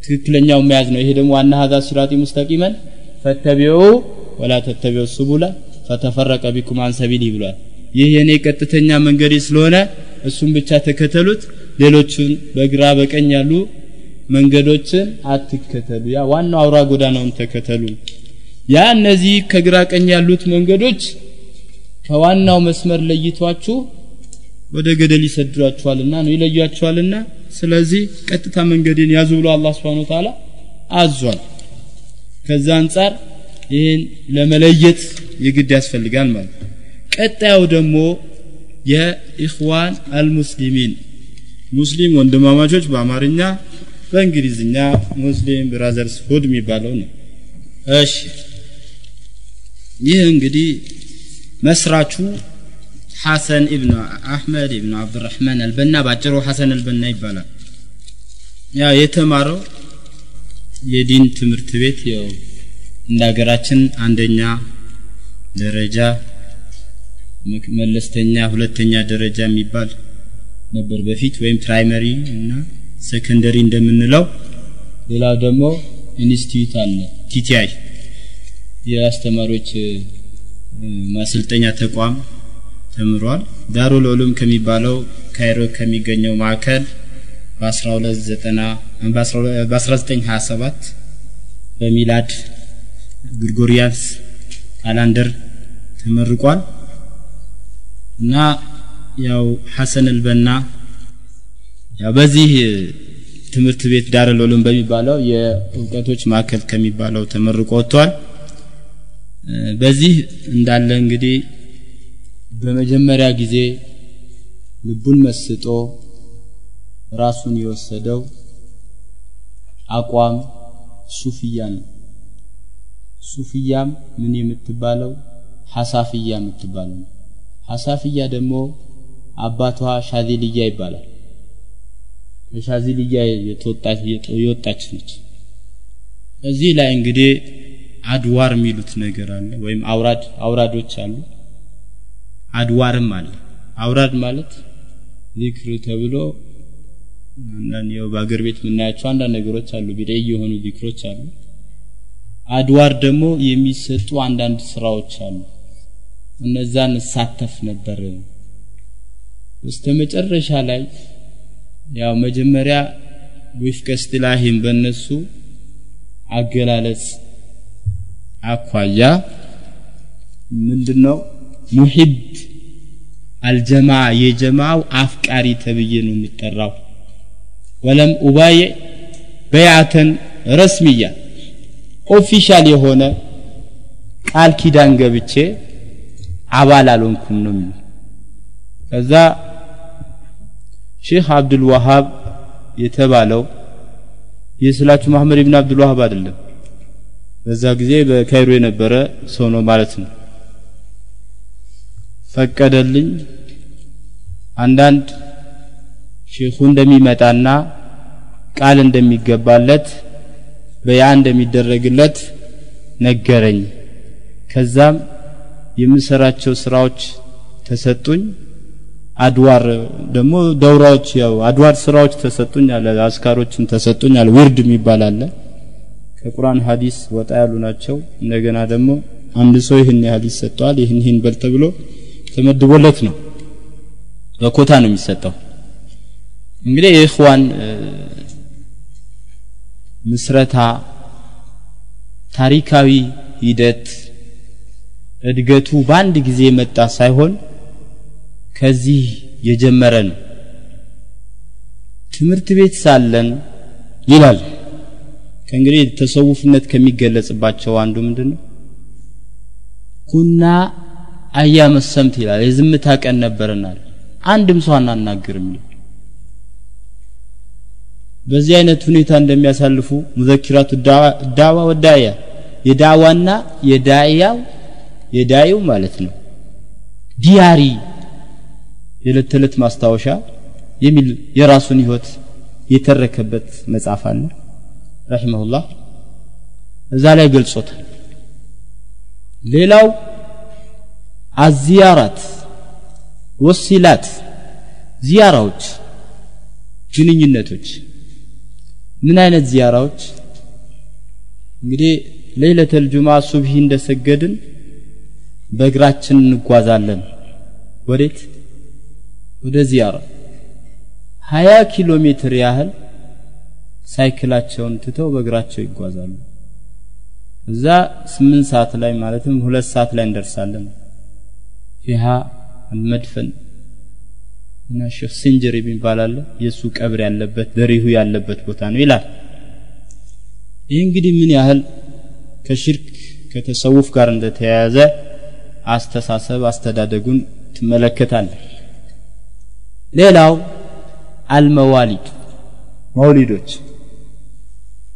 ትክክለኛው መያዝ ነው። ይሄ ደግሞ ዋና ሀዛ ሲራጢ ሙስተቂመን ፈተቢዑ ወላ ተተቢዑ ሱቡላ ፈተፈረቀ ቢኩም አን ሰቢሊ ብሏል። ይህ የኔ ቀጥተኛ መንገዴ ስለሆነ እሱን ብቻ ተከተሉት። ሌሎቹን በግራ በቀኝ ያሉ መንገዶችን አትከተሉ። ያ ዋናው አውራ ጎዳናውን ተከተሉ። ያ እነዚህ ከግራ ቀኝ ያሉት መንገዶች ከዋናው መስመር ለይቷችሁ ወደ ገደል ይሰድዷችኋልና ነው ይለያችኋልና ስለዚህ ቀጥታ መንገድን ያዙ ብሎ አላህ Subhanahu Ta'ala አዟል። ከዛ አንጻር ይህን ለመለየት የግድ ያስፈልጋል ማለት ቀጣዩ ደግሞ የኢኽዋን አልሙስሊሚን ሙስሊም ወንድማማቾች በአማርኛ በእንግሊዝኛ ሙስሊም ብራዘርስ ሁድ የሚባለው ነው። እሺ። ይህ እንግዲህ መስራቹ ሐሰን ኢብኑ አህመድ ኢብኑ አብዱራህማን አልበና ባጭሩ ሐሰን አልበና ይባላል። ያ የተማረው የዲን ትምህርት ቤት ያው እንደ ሀገራችን አንደኛ ደረጃ መለስተኛ ሁለተኛ ደረጃ የሚባል ነበር በፊት ወይም primary እና secondary እንደምንለው። ሌላው ደግሞ ኢንስቲትዩት አለ TTI የአስተማሪዎች ማሰልጠኛ ተቋም ተምሯል። ዳሩል ዑሉም ከሚባለው ካይሮ ከሚገኘው ማዕከል በ1927 በ ميلاد Gregorian calendar ተመርቋል። እና ያው ሐሰን አልበና ያው በዚህ ትምህርት ቤት ዳሩል ዑሉም በሚባለው የእውቀቶች ማዕከል ከሚባለው ተመርቆ ወጥቷል። በዚህ እንዳለ እንግዲህ በመጀመሪያ ጊዜ ልቡን መስጦ ራሱን የወሰደው አቋም ሱፍያ ነው። ሱፍያም ምን የምትባለው? ሐሳፍያ የምትባለው ነው። ሐሳፍያ ደግሞ አባቷ ሻዚልያ ይባላል። ከሻዚልያ የወጣች ነች። እዚህ ላይ እንግዲህ አድዋር የሚሉት ነገር አለ ወይም አውራድ አውራዶች አሉ አድዋርም አለ። አውራድ ማለት ዚክር ተብሎ አንዳንድ በአገር ቤት የምናያቸው አንዳንድ ነገሮች አሉ ቢደይ የሆኑ ዚክሮች አሉ። አድዋር ደግሞ የሚሰጡ አንዳንድ ስራዎች አሉ። እነዛን እሳተፍ ነበር። በስተመጨረሻ ላይ ያው መጀመሪያ ዊፍቀ እስጢላሂም በእነሱ አገላለጽ አኳያ ምንድነው ሙሂብ አልጀማ የጀማው አፍቃሪ ተብዬ ነው የሚጠራው። ولم أبايع بيعة رسمية official የሆነ ቃል ኪዳን ገብቼ አባል አልሆንኩም ነው የሚለው። ከዛ ሼክ አብዱል ወሃብ የተባለው የስላችሁ መሐመድ ኢብን አብዱል ወሃብ አይደለም። በዛ ጊዜ በካይሮ የነበረ ሰው ነው ማለት ነው ፈቀደልኝ። አንዳንድ ሼኹ እንደሚመጣና ቃል እንደሚገባለት በያ እንደሚደረግለት ነገረኝ። ከዛም የምሰራቸው ስራዎች ተሰጡኝ። አድዋር ደግሞ ደውራዎች ያው አድዋር ስራዎች ተሰጡኝ አለ አስካሮችም ተሰጡኝ አለ። ውርድ የሚባል አለ። ከቁርአን ሐዲስ ወጣ ያሉ ናቸው። እንደገና ደግሞ አንድ ሰው ይህን ያህል ይሰጠዋል ይህን ይህን በል ተብሎ ተመድቦለት ነው። በኮታ ነው የሚሰጠው። እንግዲህ የኢኽዋን ምስረታ ታሪካዊ ሂደት እድገቱ በአንድ ጊዜ የመጣ ሳይሆን ከዚህ የጀመረ ነው። ትምህርት ቤት ሳለን ይላል። ከእንግዲህ ተሰውፍነት ከሚገለጽባቸው አንዱ ምንድን ነው ኩና አያመ ሰምት ይላል የዝምታ ቀን ነበርናል አንድም ሰው አናናግርም። በዚህ አይነት ሁኔታ እንደሚያሳልፉ ሙዘኪራቱ ዳዋ ወዳያ የዳዋና የዳያው የዳዩ ማለት ነው። ዲያሪ የዕለት ተዕለት ማስታወሻ የሚል የራሱን ህይወት የተረከበት መጽሐፍ አለ። ረሂመሁላህ እዛ ላይ ገልጾታል። ሌላው አዚያራት ወሲላት ዚያራዎች ግንኙነቶች ምን አይነት ዚያራዎች? እንግዲህ ሌለተል ጁማ ሱብሂ እንደሰገድን በእግራችን እንጓዛለን። ወዴት? ወደ ዚያራ። ሀያ ኪሎ ሜትር ያህል ሳይክላቸውን ትተው በእግራቸው ይጓዛሉ። እዛ ስምንት ሰዓት ላይ ማለትም ሁለት ሰዓት ላይ እንደርሳለን ፊሃ አልመድፈን እና ሼክ ሲንጀር የሚባል አለ። የእሱ ቀብር ያለበት ደሪሁ ያለበት ቦታ ነው ይላል። ይህ እንግዲህ ምን ያህል ከሽርክ ከተሰውፍ ጋር እንደተያያዘ አስተሳሰብ አስተዳደጉን ትመለከታለህ። ሌላው አልመዋሊድ መውሊዶች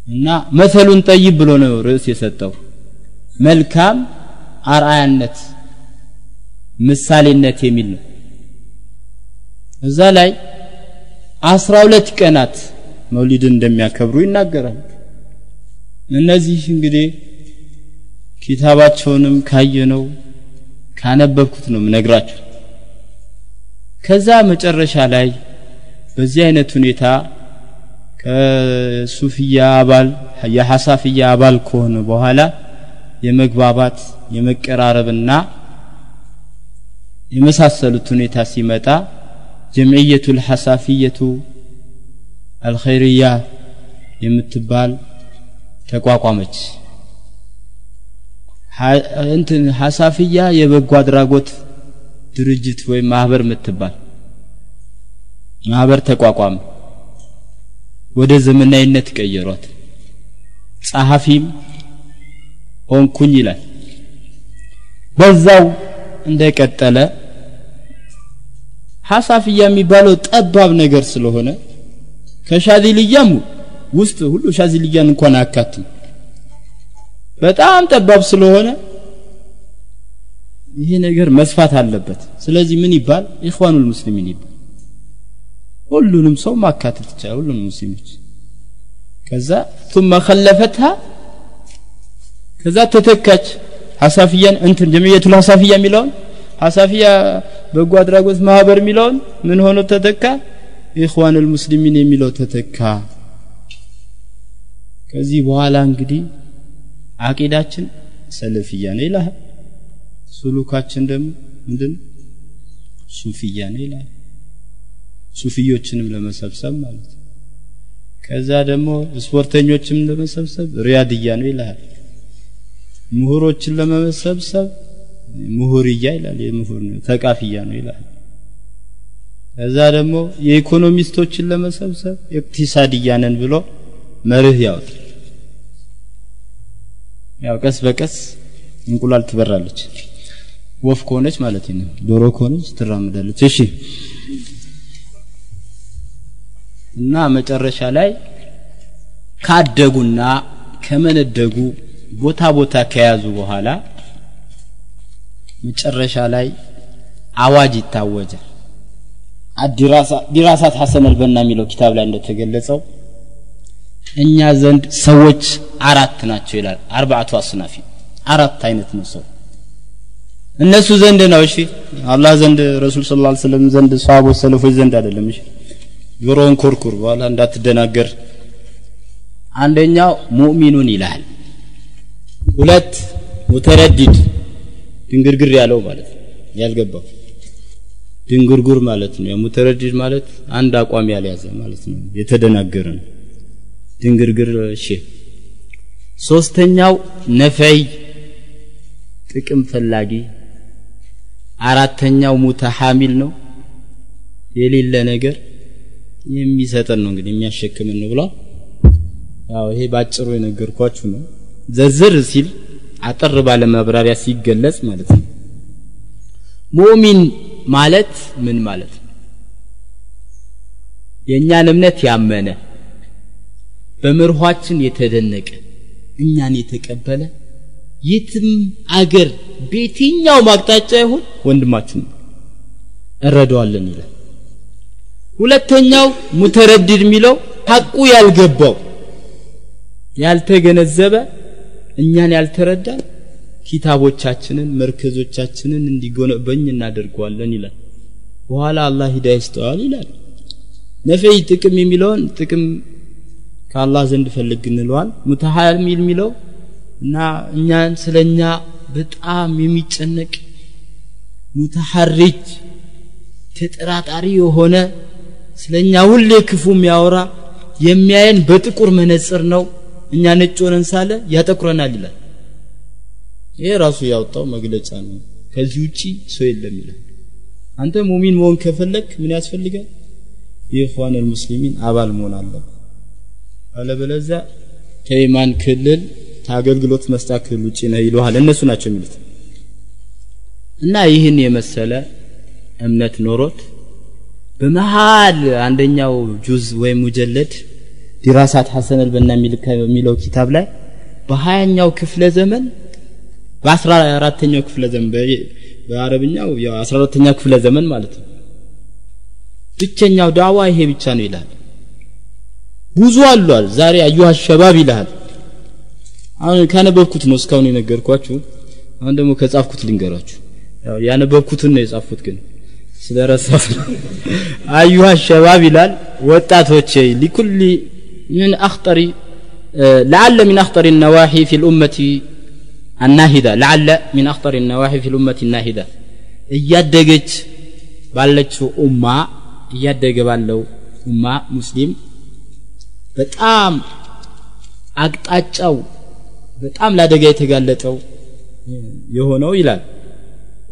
እና መሰሉን ጠይብ ብሎ ነው ርዕስ የሰጠው። መልካም አርአያነት ምሳሌነት የሚል ነው። እዛ ላይ አስራ ሁለት ቀናት መውሊድን እንደሚያከብሩ ይናገራል እነዚህ እንግዲህ ኪታባቸውንም ካየነው ካነበብኩት ነው ምነግራችሁ ከዛ መጨረሻ ላይ በዚህ አይነት ሁኔታ ከሱፍያ አባል የሐሳፍያ አባል ከሆነ በኋላ የመግባባት የመቀራረብና የመሳሰሉት ሁኔታ ሲመጣ ጀምዕየቱ ልሐሳፊየቱ አልኸይርያ የምትባል ተቋቋመች። እንትን ሐሳፍያ የበጎ አድራጎት ድርጅት ወይም ማህበር የምትባል ማህበር ተቋቋመ። ወደ ዘመናዊነት ቀየሯት። ጸሐፊም ሆንኩኝ ይላል። በዛው እንደቀጠለ ሐሳፍያ የሚባለው ጠባብ ነገር ስለሆነ ከሻዚልያም ውስጥ ሁሉ ሻዚልያን እንኳን አያካትም በጣም ጠባብ ስለሆነ ይሄ ነገር መስፋት አለበት ስለዚህ ምን ይባል ኢኽዋኑል ሙስሊሚን ይባል ሁሉንም ሰው ማካተት ይቻላል ሁሉንም ሙስሊሞች ከዛ ثم خلفتها ከዛ ተተካች ሐሳፊያን እንትን ጀምየቱል ሐሳፊያ የሚለውን ሐሳፊያ በጎ አድራጎት ማህበር የሚለውን ምን ሆኖ ተተካ? ኢኽዋኑል ሙስሊሚን የሚለው ተተካ። ከዚህ በኋላ እንግዲህ አቂዳችን ሰለፊያ ነው ይላል። ሱሉካችን ደግሞ ምንድን ሱፊያ ነው ይላል። ሱፊዮችንም ለመሰብሰብ ማለት ከዛ ደግሞ ስፖርተኞችም ለመሰብሰብ ሪያድያ ነው ይላል ምሁሮችን ለመሰብሰብ ምሁርያ ይላል የምሁር ነው ተቃፊያ ነው ይላል። ከዛ ደግሞ የኢኮኖሚስቶችን ለመሰብሰብ ኢቅቲሳድያ ነን ብሎ መርህ ያወጣል። ያው ቀስ በቀስ እንቁላል ትበራለች። ወፍ ከሆነች ማለት ነው ዶሮ ከሆነች ትራምዳለች እሺ። እና መጨረሻ ላይ ካደጉና ከመነደጉ ቦታ ቦታ ከያዙ በኋላ መጨረሻ ላይ አዋጅ ይታወጃል። ዲራሳት ሐሰን አልበና የሚለው ኪታብ ላይ እንደተገለጸው እኛ ዘንድ ሰዎች አራት ናቸው ይላል። አርባዕቱ አስናፊ አራት አይነት ነው ሰው። እነሱ ዘንድ ነው። እሺ አላህ ዘንድ ረሱል ስ ላ ስለም ዘንድ ሰሃቦች ሰለፎች ዘንድ አይደለም። እሺ ጆሮውን ኮርኩር በኋላ እንዳትደናገር። አንደኛው ሙእሚኑን ይላል ሁለት ሙተረዲድ ድንግርግር ያለው ማለት ነው። ያልገባው ድንጉርጉር ማለት ነው። ሙተረዲድ ማለት አንድ አቋም ያልያዘ ማለት ነው። የተደናገረ ነው። ድንግርግር እሺ። ሶስተኛው ነፈይ ጥቅም ፈላጊ። አራተኛው ሙተሐሚል ነው። የሌለ ነገር የሚሰጠን ነው። እንግዲህ የሚያሸክምን ነው ብሏል። ያው ይሄ ባጭሩ የነገርኳችሁ ነው ዘርዝር ሲል አጠር ባለ ማብራሪያ ሲገለጽ ማለት ነው። ሙእሚን ማለት ምን ማለት ነው? የእኛን እምነት ያመነ በመርኋችን የተደነቀ እኛን የተቀበለ የትም አገር በየትኛው አቅጣጫ ይሁን ወንድማችን እረዳዋለን ይላል። ሁለተኛው ሙተረድድ የሚለው ሐቁ ያልገባው ያልተገነዘበ እኛን ያልተረዳን ኪታቦቻችንን መርከዞቻችንን እንዲጎነበኝ እናደርገዋለን ይላል። በኋላ አላህ ሂዳ ይስተዋል ይላል። ነፈይ ጥቅም የሚለውን ጥቅም ከአላህ ዘንድ ፈልግ እንለዋል። ሙተሐሚል የሚለው እና እኛን ስለኛ በጣም የሚጨነቅ ሙተሐሪጅ ተጠራጣሪ የሆነ ስለኛ ሁሌ ክፉ የሚያወራ የሚያየን በጥቁር መነጽር ነው እኛ ነጭ ሆነን ሳለ ያጠቁረናል ይላል። ይሄ ራሱ ያወጣው መግለጫ ነው። ከዚህ ውጪ ሰው የለም ይላል። አንተ ሙሚን መሆን ከፈለክ ምን ያስፈልጋል? የኢኽዋን ሙስሊሚን አባል መሆን አለበት አለበለዚያ ከኢማን ክልል ከአገልግሎት መስጫ ክልል ውጪ ነህ ይለዋል እነሱ ናቸው የሚሉት። እና ይህን የመሰለ እምነት ኖሮት በመሃል አንደኛው ጁዝ ወይም ሙጀለድ ዲራሳት ሐሰን አልበና የሚለው ኪታብ ላይ በሀያኛው ክፍለ ዘመን በአስራ አራተኛው ክፍለ ዘመን በአረብኛው አስራ አራተኛ ክፍለ ዘመን ማለት ነው። ብቸኛው ዳዋ ይሄ ብቻ ነው ይላል። ብዙ አሏል። ዛሬ አዩሃ ሸባብ ይልሃል። አሁን ካነበብኩት ነው እስካሁን የነገርኳችሁ። አሁን ደግሞ ከጻፍኩት ልንገራችሁ። ያነበብኩትን ነው የጻፍኩት ግን ስለረሳሁት አዩሃ ሸባብ ይላል። ወጣቶቼ ሊኩል ምን አኽጠሪ لعل من أخطر النواحي في الأمة الناهدة لعل من أخطر النواحي في الأمة الناهدة እያደገች ባለችው ኡማ እያደገ ባለው ኡማ ሙስሊም በጣም አቅጣጫው በጣም ለአደጋ የተጋለጠው የሆነው ይላል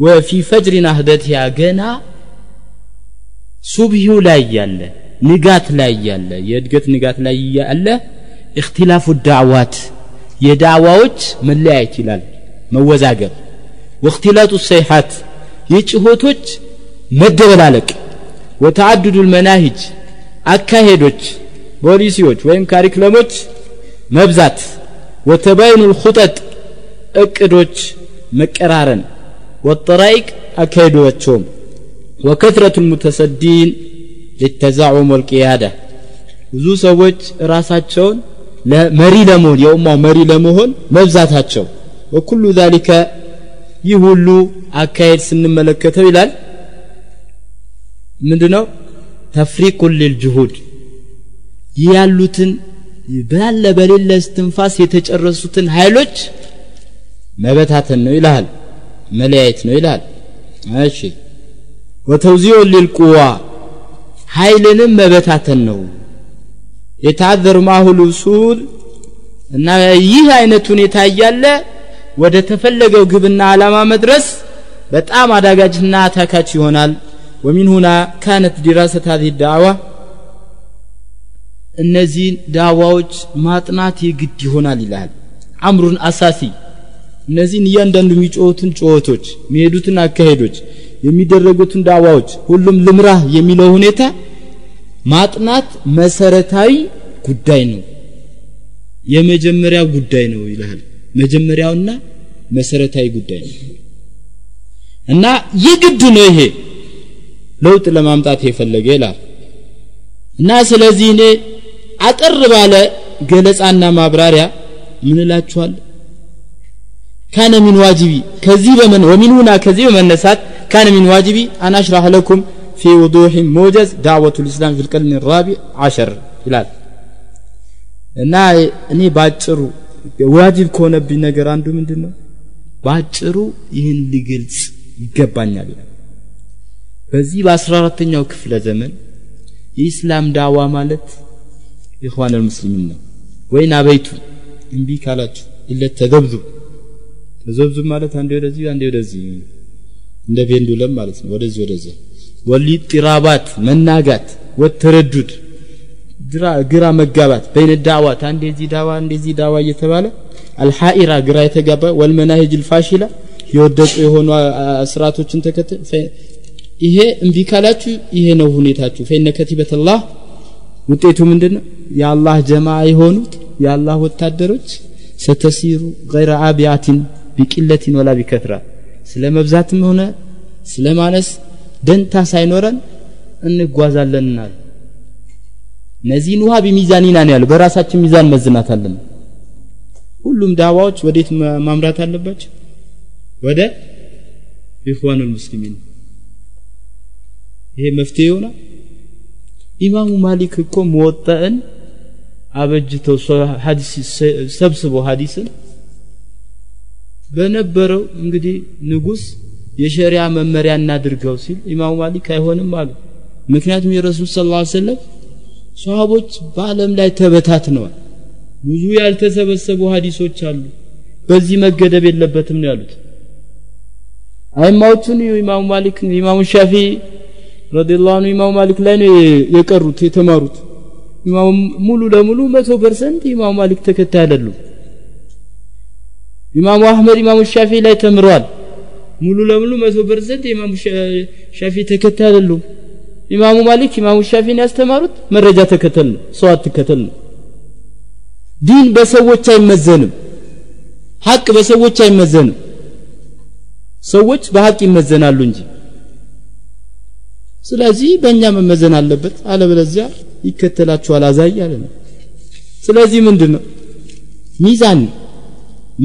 ወፊ ፈጅሪ ናህደትያ ገና ሱብሂው ላይ ያለ ንጋት ላይ ያለ የእድገት ንጋት ላይ ያለ እክትላፉ ዳዕዋት የዳዕዋዎች መለያየት ይላል መወዛገብ ወእክትላጡ ሰይሓት የጭሆቶች መደበላለቅ ወተዓድዱ ልመናሂጅ አካሄዶች ፖሊሲዎች ወይም ካሪክለሞች መብዛት ወተባይኑ ልኹጠጥ እቅዶች መቀራረን ወጠራይቅ አካሄዶቸውም ወከትረቱ ልሙተሰዲን ሊተዛዑም ወልቅያዳ ብዙ ሰዎች ራሳቸውን መሪ ለመሆን የኡማው መሪ ለመሆን መብዛታቸው። ወኩሉ ዛሊከ ይህ ሁሉ አካሄድ ስንመለከተው ይላል። ምንድነው? ተፍሪቁን ሊልጅሁድ ይህ ያሉትን ባለ በሌለ እስትንፋስ የተጨረሱትን ኃይሎች መበታተን ነው ይልሃል መለያየት ነው ይልሃል። እሺ። ወተውዚዑ ሊልቁዋ ኃይልንም መበታተን ነው የተዓዘሩ ማሁል ውሱል እና ይህ አይነት ሁኔታ እያለ ወደ ተፈለገው ግብና ዓላማ መድረስ በጣም አዳጋጅና አታካች ይሆናል ومن هنا كانت دراسة هذه الدعوة እነዚህን ዳዋዎች ማጥናት የግድ ይሆናል ይላል አምሩን አሳሲ እነዚህን እያንዳንዱ የሚጮሁትን ጩኸቶች የሚሄዱትን አካሄዶች የሚደረጉትን ዳዋዎች ሁሉም ልምራህ የሚለው ሁኔታ ማጥናት መሰረታዊ ጉዳይ ነው። የመጀመሪያው ጉዳይ ነው ይላል መጀመሪያውና መሰረታዊ ጉዳይ ነው። እና የግድ ነው ይሄ ለውጥ ለማምጣት የፈለገ ይላል። እና ስለዚህ እኔ አጠር ባለ ገለጻና ማብራሪያ ምን እላችኋል? كان من واجبي ከዚህ በመን ወሚን ከዚህ በመነሳት كان من واجبي أن أشرح لكم في وضوح موجز دعوة الإسلام في القرن الرابع عشر ይላል። እና እኔ ባጭሩ ዋጅብ ከሆነብኝ ነገር አንዱ ምንድን ነው ባጭሩ ይህን ሊገልጽ ይገባኛል ይላል። በዚህ በአስራ አራተኛው ክፍለ ዘመን የኢስላም ዳዋ ማለት ኢኽዋን አልሙስሊሚን ነው። ወይን አበይቱ እምቢ ካላችሁ ኢለት ተዘብዙብ። ተዘብዙብ ማለት አንዴ ወደዚህ አንዴ ወደዚህ እንደ ፔንዱለም ማለት ነው። ወደዚህ ወደዚህ ወሊጥራባት መናጋት ወተረዱድ ግራ መጋባት በይነ ዳዋት አንዴ እዚህ ዳዋ አንዴ እዚህ ዳዋ እየተባለ አልሐኢራ ግራ የተጋባ ወልመናሂጅ ልፋሽላ የወደቁ የሆኑ ስርዓቶችን ተከተል ይሄ እምቢ ካላችሁ ይሄ ነው ሁኔታችሁ። ፈኢነ ከቲበተላህ ውጤቱ ምንድን ነው የአላህ ጀማ የሆኑት የአላህ ወታደሮች ሰተሲሩ ገይረ አቢያቲን ቢቅለቲን ወላ ቢከትራ። ስለ መብዛትም ሆነ ስለ ማነስ ደንታ ሳይኖረን እንጓዛለንናል እነዚህን ውሃ ቢሚዛኒና ነው ያለው በራሳችን ሚዛን መዝናታለን ሁሉም ዳዋዎች ወዴት ማምራት አለባቸው? ወደ ኢኽዋኑል ሙስሊሚን። ይሄ መፍትሄ ይሆናል ኢማሙ ማሊክ እኮ መወጣን አበጅተው ሰብስቦ ሐዲስን በነበረው እንግዲህ ንጉስ የሸሪያ መመሪያ እናድርገው ሲል ኢማሙ ማሊክ አይሆንም አሉ። ምክንያቱም የረሱል ስ ላ ሰለም ሰሃቦች በአለም ላይ ተበታትነዋል። ብዙ ያልተሰበሰቡ ሀዲሶች አሉ። በዚህ መገደብ የለበትም ነው ያሉት። አይማዎቹን ኢማሙ ማሊክ ኢማሙ ሻፊ رضي الله عنه ኢማሙ ማሊክ ላይ ነው የቀሩት የተማሩት። ኢማሙ ሙሉ ለሙሉ መቶ percent ኢማሙ ማሊክ ተከታይ አይደሉም። ኢማሙ አህመድ ኢማሙ ሻፊ ላይ ተምረዋል ሙሉ ለሙሉ መቶ percent ኢማሙ ሻፊ ተከታይ አይደሉም። ኢማሙ ማሊክ ኢማሙ ሻፊን ያስተማሩት። መረጃ ተከተል ነው ሰው አትከተል ነው። ዲን በሰዎች አይመዘንም። ሀቅ በሰዎች አይመዘንም። ሰዎች በሀቅ ይመዘናሉ እንጂ። ስለዚህ በእኛ መመዘን አለበት። አለበለዚያ ይከተላችኋል አዛይ ያለ ነው ስለዚህ ምንድን ነው ሚዛን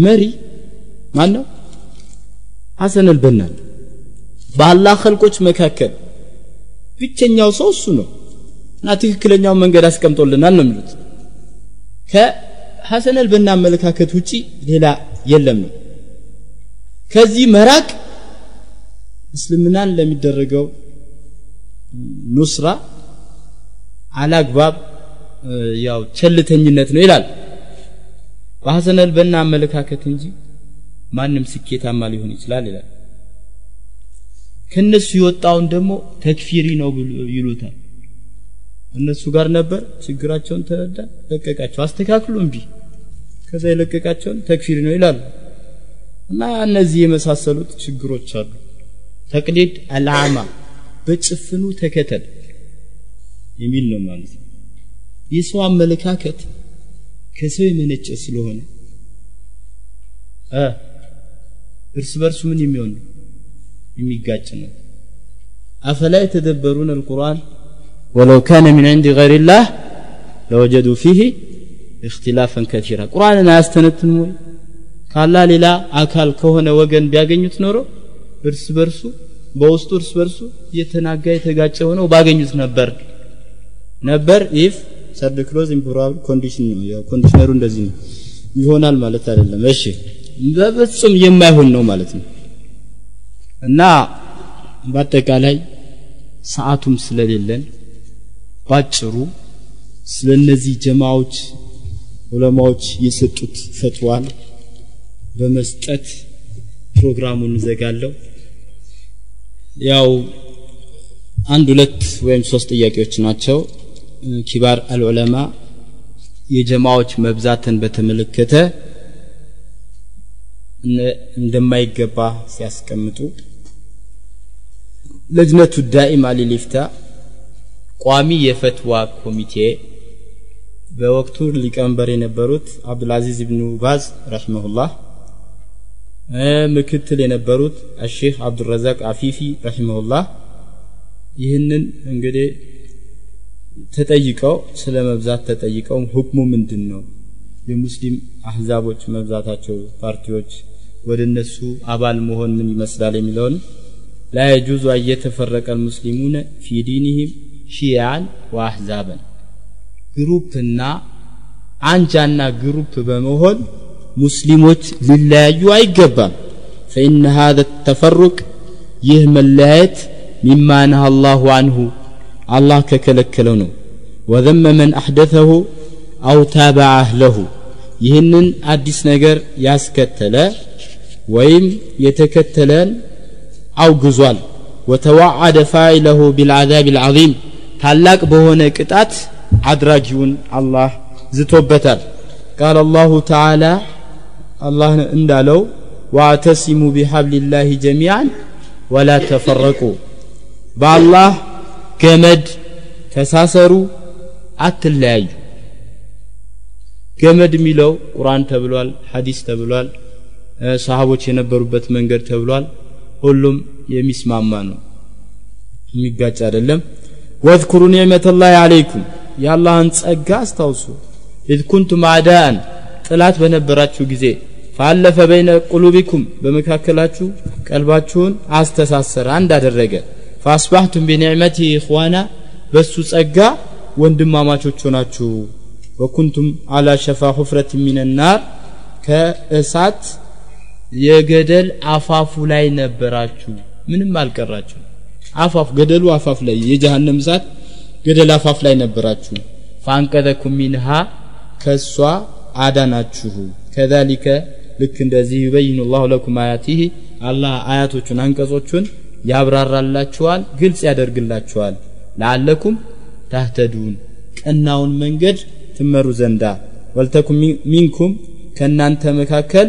መሪ ማን ነው ሐሰን አልበናን በአላህ ኸልቆች መካከል ብቸኛው ሰው እሱ ነው እና ትክክለኛው መንገድ አስቀምጦልናል ነው የሚሉት። ከሐሰን አልበና አመለካከት ውጪ ሌላ የለም ነው። ከዚህ መራቅ እስልምናን ለሚደረገው ኑስራ አላግባብ ያው ቸልተኝነት ነው ይላል። በሐሰን አልበና አመለካከት እንጂ ማንም ስኬታማ ሊሆን ይችላል ይላል። ከነሱ የወጣውን ደግሞ ተክፊሪ ነው ይሉታል። እነሱ ጋር ነበር ችግራቸውን ተረዳ ለቀቃቸው። አስተካክሉ እምቢ ከዛ የለቀቃቸውን ተክፊሪ ነው ይላሉ። እና እነዚህ የመሳሰሉት ችግሮች አሉ። ተቅሊድ አልዓማ በጭፍኑ ተከተል የሚል ነው ማለት ነው። የሰው አመለካከት ከሰው የመነጨ ስለሆነ እርስ በርሱ ምን የሚሆን? የሚጋጭ ነው። አፈላ የተደበሩን አልቁርአን? ወለው ካነ ሚን ዕንድ ገይር ላህ ለወጀዱ ፊህ እክትላፈን ከቲራ ቁርአንን አያስተነትንም ወይ? ካላ ሌላ አካል ከሆነ ወገን ቢያገኙት ኖሮ እርስ በርሱ በውስጡ እርስ በርሱ የተናጋ የተጋጨ ሆነው ባገኙት ነበር። ነበር if third clause improbable condition ነው። ያው condition ኑ እንደዚህ ነው። ይሆናል ማለት አይደለም። እሺ በፍጹም የማይሆን ነው ማለት ነው። እና በአጠቃላይ ሰዓቱም ስለሌለን ባጭሩ ስለ እነዚህ ጀማዎች ዑለማዎች የሰጡት ፈትዋ በመስጠት ፕሮግራሙን ዘጋለሁ ያው አንድ ሁለት ወይም ሶስት ጥያቄዎች ናቸው። ኪባር አልዑለማ የጀማዎች መብዛትን በተመለከተ እንደማይገባ ሲያስቀምጡ ለጅነቱ ዳኢማ ሊሊፍታ ቋሚ የፈትዋ ኮሚቴ በወቅቱ ሊቀመንበር የነበሩት አብዱልአዚዝ ብኑ ባዝ ረሂመሁላህ ምክትል የነበሩት አሼህ አብዱረዛቅ አፊፊ ረሂመሁላህ ይህንን እንግዲህ ተጠይቀው ስለ መብዛት ተጠይቀው ሁክሙ ምንድን ነው የሙስሊም አህዛቦች መብዛታቸው ፓርቲዎች ወደ እነሱ አባል መሆን ምን ይመስላል የሚለውን لا يجوز أن يتفرق المسلمون في ሺያን ወአሕዛብን ግሩፕና አንጃና ግሩፕ በመሆን ሙስሊሞች ሊለያዩ አይገባም። ፈኢነ ሀዘ ተፈሩቅ ይህ መለያየት ሚማ ነሃ አላሁ አንሁ አላህ ከከለከለው ነው። ወዘመ መን አሕደተሁ አው ታበ አህለሁ ይህንን አዲስ ነገር ያስከተለ ወይም የተከተለን አውግዟል። وتوعد فاعله بالعذاب العظيم ታላቅ በሆነ ቅጣት አድራጊውን አላህ ዝቶበታል። ቃል አላሁ ተዓላ አላህ እንዳለው ዋዕተሲሙ ቢሐብሊላህ ጀሚዓን ወላ ተፈረቁ። በአላህ ገመድ ተሳሰሩ አትለያዩ። ገመድ የሚለው ቁርአን ተብሏል ሐዲስ ተብሏል ሰሃቦች የነበሩበት መንገድ ተብሏል። ሁሉም የሚስማማ ነው። የሚጋጭ አይደለም። واذكروا نعمة الله عليكم የአላህን ጸጋ አስታውሱ። إذ كنتم أعداء ጥላት በነበራችሁ ጊዜ فألف بين قلوبكم በመካከላችሁ ቀልባችሁን አስተሳሰረ አንድ አደረገ فأصبحتم بنعمته إخوانا በሱ ጸጋ ወንድማማቾች ሆናችሁ። وكنتم على شفا حفرة من النار ከእሳት የገደል አፋፉ ላይ ነበራችሁ። ምንም አልቀራችሁ አፋፍ ገደሉ አፋፍ ላይ የጀሃነም እሳት ገደል አፋፍ ላይ ነበራችሁ። ፋንቀዘኩም ሚንሃ ከሷ አዳናችሁ። ከዛሊከ ልክ እንደዚህ ይበይኑ ላሁ ለኩም አያቲህ አላህ አያቶቹን አንቀጾቹን ያብራራላችኋል ግልጽ ያደርግላችኋል። ለአለኩም ታህተዱን ቀናውን መንገድ ትመሩ ዘንዳ። ወልተኩም ሚንኩም ከእናንተ መካከል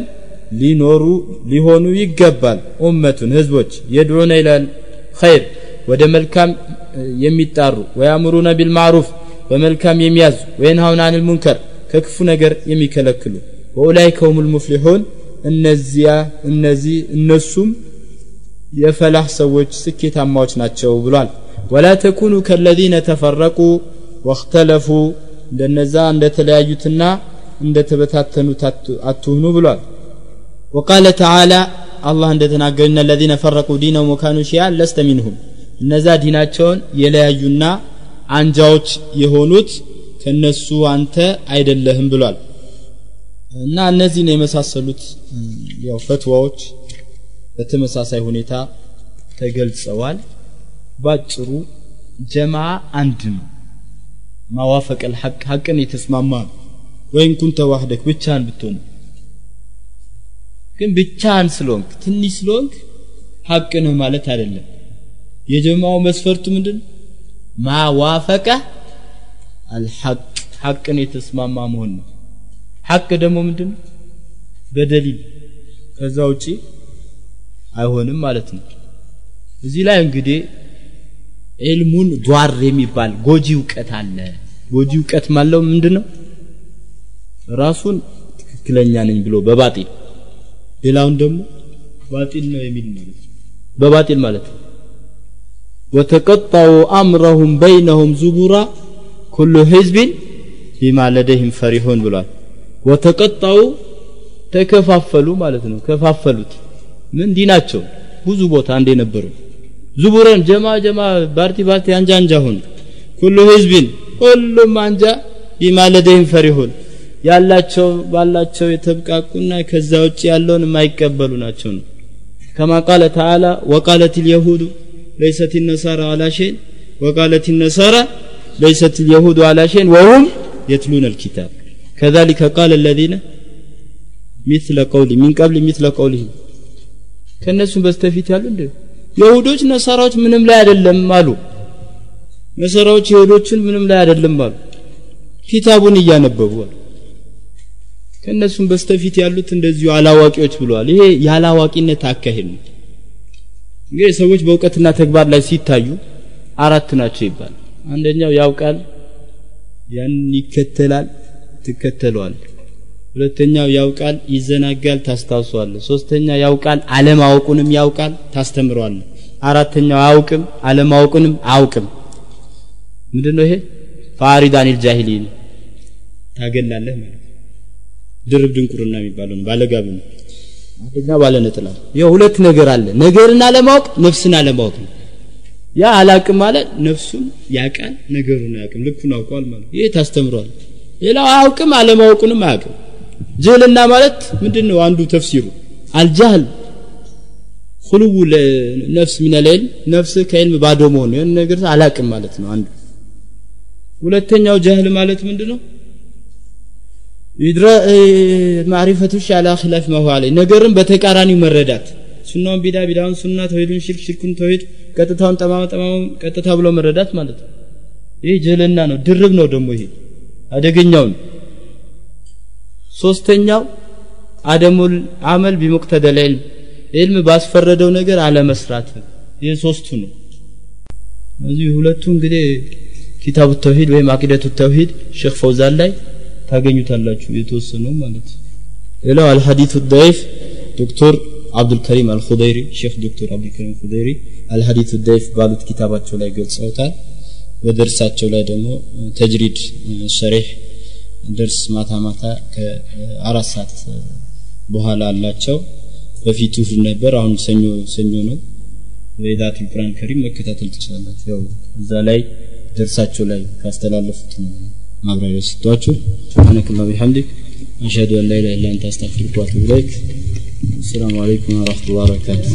ሊኖሩ ሊሆኑ ይገባል። ኡመቱን ህዝቦች የድዑነ ኢላል ኸይር ወደ መልካም የሚጣሩ ወያምሩነ ቢልማዕሩፍ በመልካም የሚያዙ ወየንሃውን አኒል ሙንከር ከክፉ ነገር የሚከለክሉ። ወኡላይከ ሁሙል እነዚያ እነዚህ እነሱም የፈላህ ሰዎች ስኬታማዎች ናቸው ብሏል። ወላ ተኩኑ ከለዚነ ተፈረቁ ወእክተለፉ እንደነዛ እንደተለያዩትና እንደተበታተኑት አትሁኑ ብሏል وقال تعالى الله እንደተናገረ እነ الذين فرقوا دينهم وكانوا شيعا لست منهم እነዛ ዲናቸውን የለያዩና አንጃዎች የሆኑት ከነሱ አንተ አይደለህም ብሏል እና እነዚህን የመሳሰሉት ያው ፈትዋዎች በተመሳሳይ ሁኔታ ተገልጸዋል ባጭሩ ጀማ አንድ ነው ማዋፈቅ الحق ሐቅን የተስማማ ወይን ኩንተ ዋህደክ ብቻህን ብትሆን ግን ብቻህን ስለሆንክ ትንሽ ስለሆንክ ሐቅ ነህ ማለት አይደለም። የጀማው መስፈርቱ ምንድን ማዋፈቀ አልሐቅ። ሐቅን የተስማማ መሆን ነው። ሐቅ ደግሞ ምንድን በደሊል። ከዛ ውጪ አይሆንም ማለት ነው። እዚህ ላይ እንግዲህ ዒልሙን ዷር የሚባል ጎጂ እውቀት አለ። ጎጂ እውቀት ማለው ምንድን ነው? ራሱን ትክክለኛ ነኝ ብሎ በባጢል ሌላውን ደግሞ ባጢል ነው የሚል ማለት በባጢል ማለት ነው። ወተቀጣው አምረሁም በይነሁም ዙቡራ ኩሉ ህዝብን ቢማ ለደህም ፈሪሆን ብሏል። ወተቀጣው ተከፋፈሉ ማለት ነው። ከፋፈሉት ምን? እንዲህ ናቸው ብዙ ቦታ እንደ ነበሩ። ዙቡረን ጀማ ጀማ ባርቲ ባርቲ አንጃ አንጃ ሁን ኩሉ ህዝብን ሁሉም አንጃ ቢማ ለደህም ፈሪሆን ያላቸው ባላቸው የተብቃቁና ከዛ ውጭ ያለውን የማይቀበሉ ናቸው ነው። ከማ ቃለ ተዓላ ወቃለት ልየሁዱ ለይሰት ነሳራ አላሼን ወቃለት ነሳራ ለይሰት ልየሁዱ አላሼን ወሁም የትሉን ልኪታብ ከዛሊከ ቃለ ለዚነ ሚስለ ቀውሊ ሚን ቀብል ሚስለ ከእነሱም በስተፊት ያሉ እንደ የሁዶች ነሳራዎች ምንም ላይ አይደለም አሉ። ነሳራዎች የሁዶችን ምንም ላይ አይደለም አሉ። ኪታቡን እያነበቡ አሉ። ከነሱም በስተፊት ያሉት እንደዚሁ አላዋቂዎች ብለዋል። ይሄ ያላዋቂነት አካሄድ ነው። እንግዲህ ሰዎች በእውቀትና ተግባር ላይ ሲታዩ አራት ናቸው ይባላል። አንደኛው ያውቃል ያን ይከተላል ትከተለዋል። ሁለተኛው ያውቃል ይዘናጋል ታስታውሰዋል ሶስተኛ ያውቃል አለማወቁንም ያውቃል ታስተምረዋል አራተኛው አያውቅም አለማወቁንም አያውቅም። ምንድነው ይሄ? ፋሪዳን ልጃሂሊን ታገላለህ ማለት ድርብ ድንቁርና የሚባለው ነው ባለጋቢ ነው። አንደኛ ባለ ነጥላ ያው ሁለት ነገር አለ። ነገርን አለማወቅ ነፍስን አለማወቅ ነው። ያ አላቅም ማለት ነፍሱን ያቃል ነገሩን አያውቅም ልኩን አውቋል ማለት ይሄ ታስተምሯል ሌላው አያውቅም አለማወቁንም አያውቅም። ጅህልና ማለት ምንድን ነው አንዱ ተፍሲሩ። አልጃህል ሁልው ነፍስ ለይል ነፍስ ከዕልም ባዶ መሆን ነገር አላቅም ማለት ነው አንዱ። ሁለተኛው ጃህል ማለት ምንድን ነው ሻላ ኺላፍ ማሁ አለይ ነገርን በተቃራኒው መረዳት። ሱናውን ቢዳ ቢዳውን ሱና ተውሂዱን ሽርክ ሽርኩን ተውሂድ ቀጥታውን ጠማማ ጠማማውን ቀጥታ ብሎ መረዳት ማለት ነው። ይህ ጅህልና ነው ድርብ ነው ደግሞ ይሄ አደገኛው ሶስተኛው አደሙል አመል ቢሙቅተደል ዒልም ዒልም ባስፈረደው ነገር አለመስራት ይህ ሶስቱ ነው። እዚህ ሁለቱ እንግዲህ ኪታቡ ተውሂድ ወይም አቂደቱ ተውሂድ ሼክ ፈውዛን ላይ ታገኙታላችሁ የተወሰነው ማለት ሌላው الحديث الضعيف ዶክተር አብዱልከሪም አልኹደይሪ ሼክ ዶክተር አብዱልከሪም ኹደይሪ الحديث الضعيف ባሉት ኪታባቸው ላይ ገልጸውታል። በደርሳቸው ላይ ደግሞ التجريد الصريح ደርስ ማታ ማታ ከአራት ሰዓት በኋላ አላቸው። በፊት እሑድ ነበር አሁን ሰኞ ሰኞ ነው። በ إذاعة القرآن الكريم መከታተል ትችላላችሁ። ያው እዛ ላይ ደርሳቸው ላይ ካስተላለፉት ነው ማብራሪያ ሰጥቷችሁ سبحانك اللهم وبحمدك أشهد أن لا إله إلا أنت أستغفرك وأتوب إليك السلام عليكم ورحمة الله وبركاته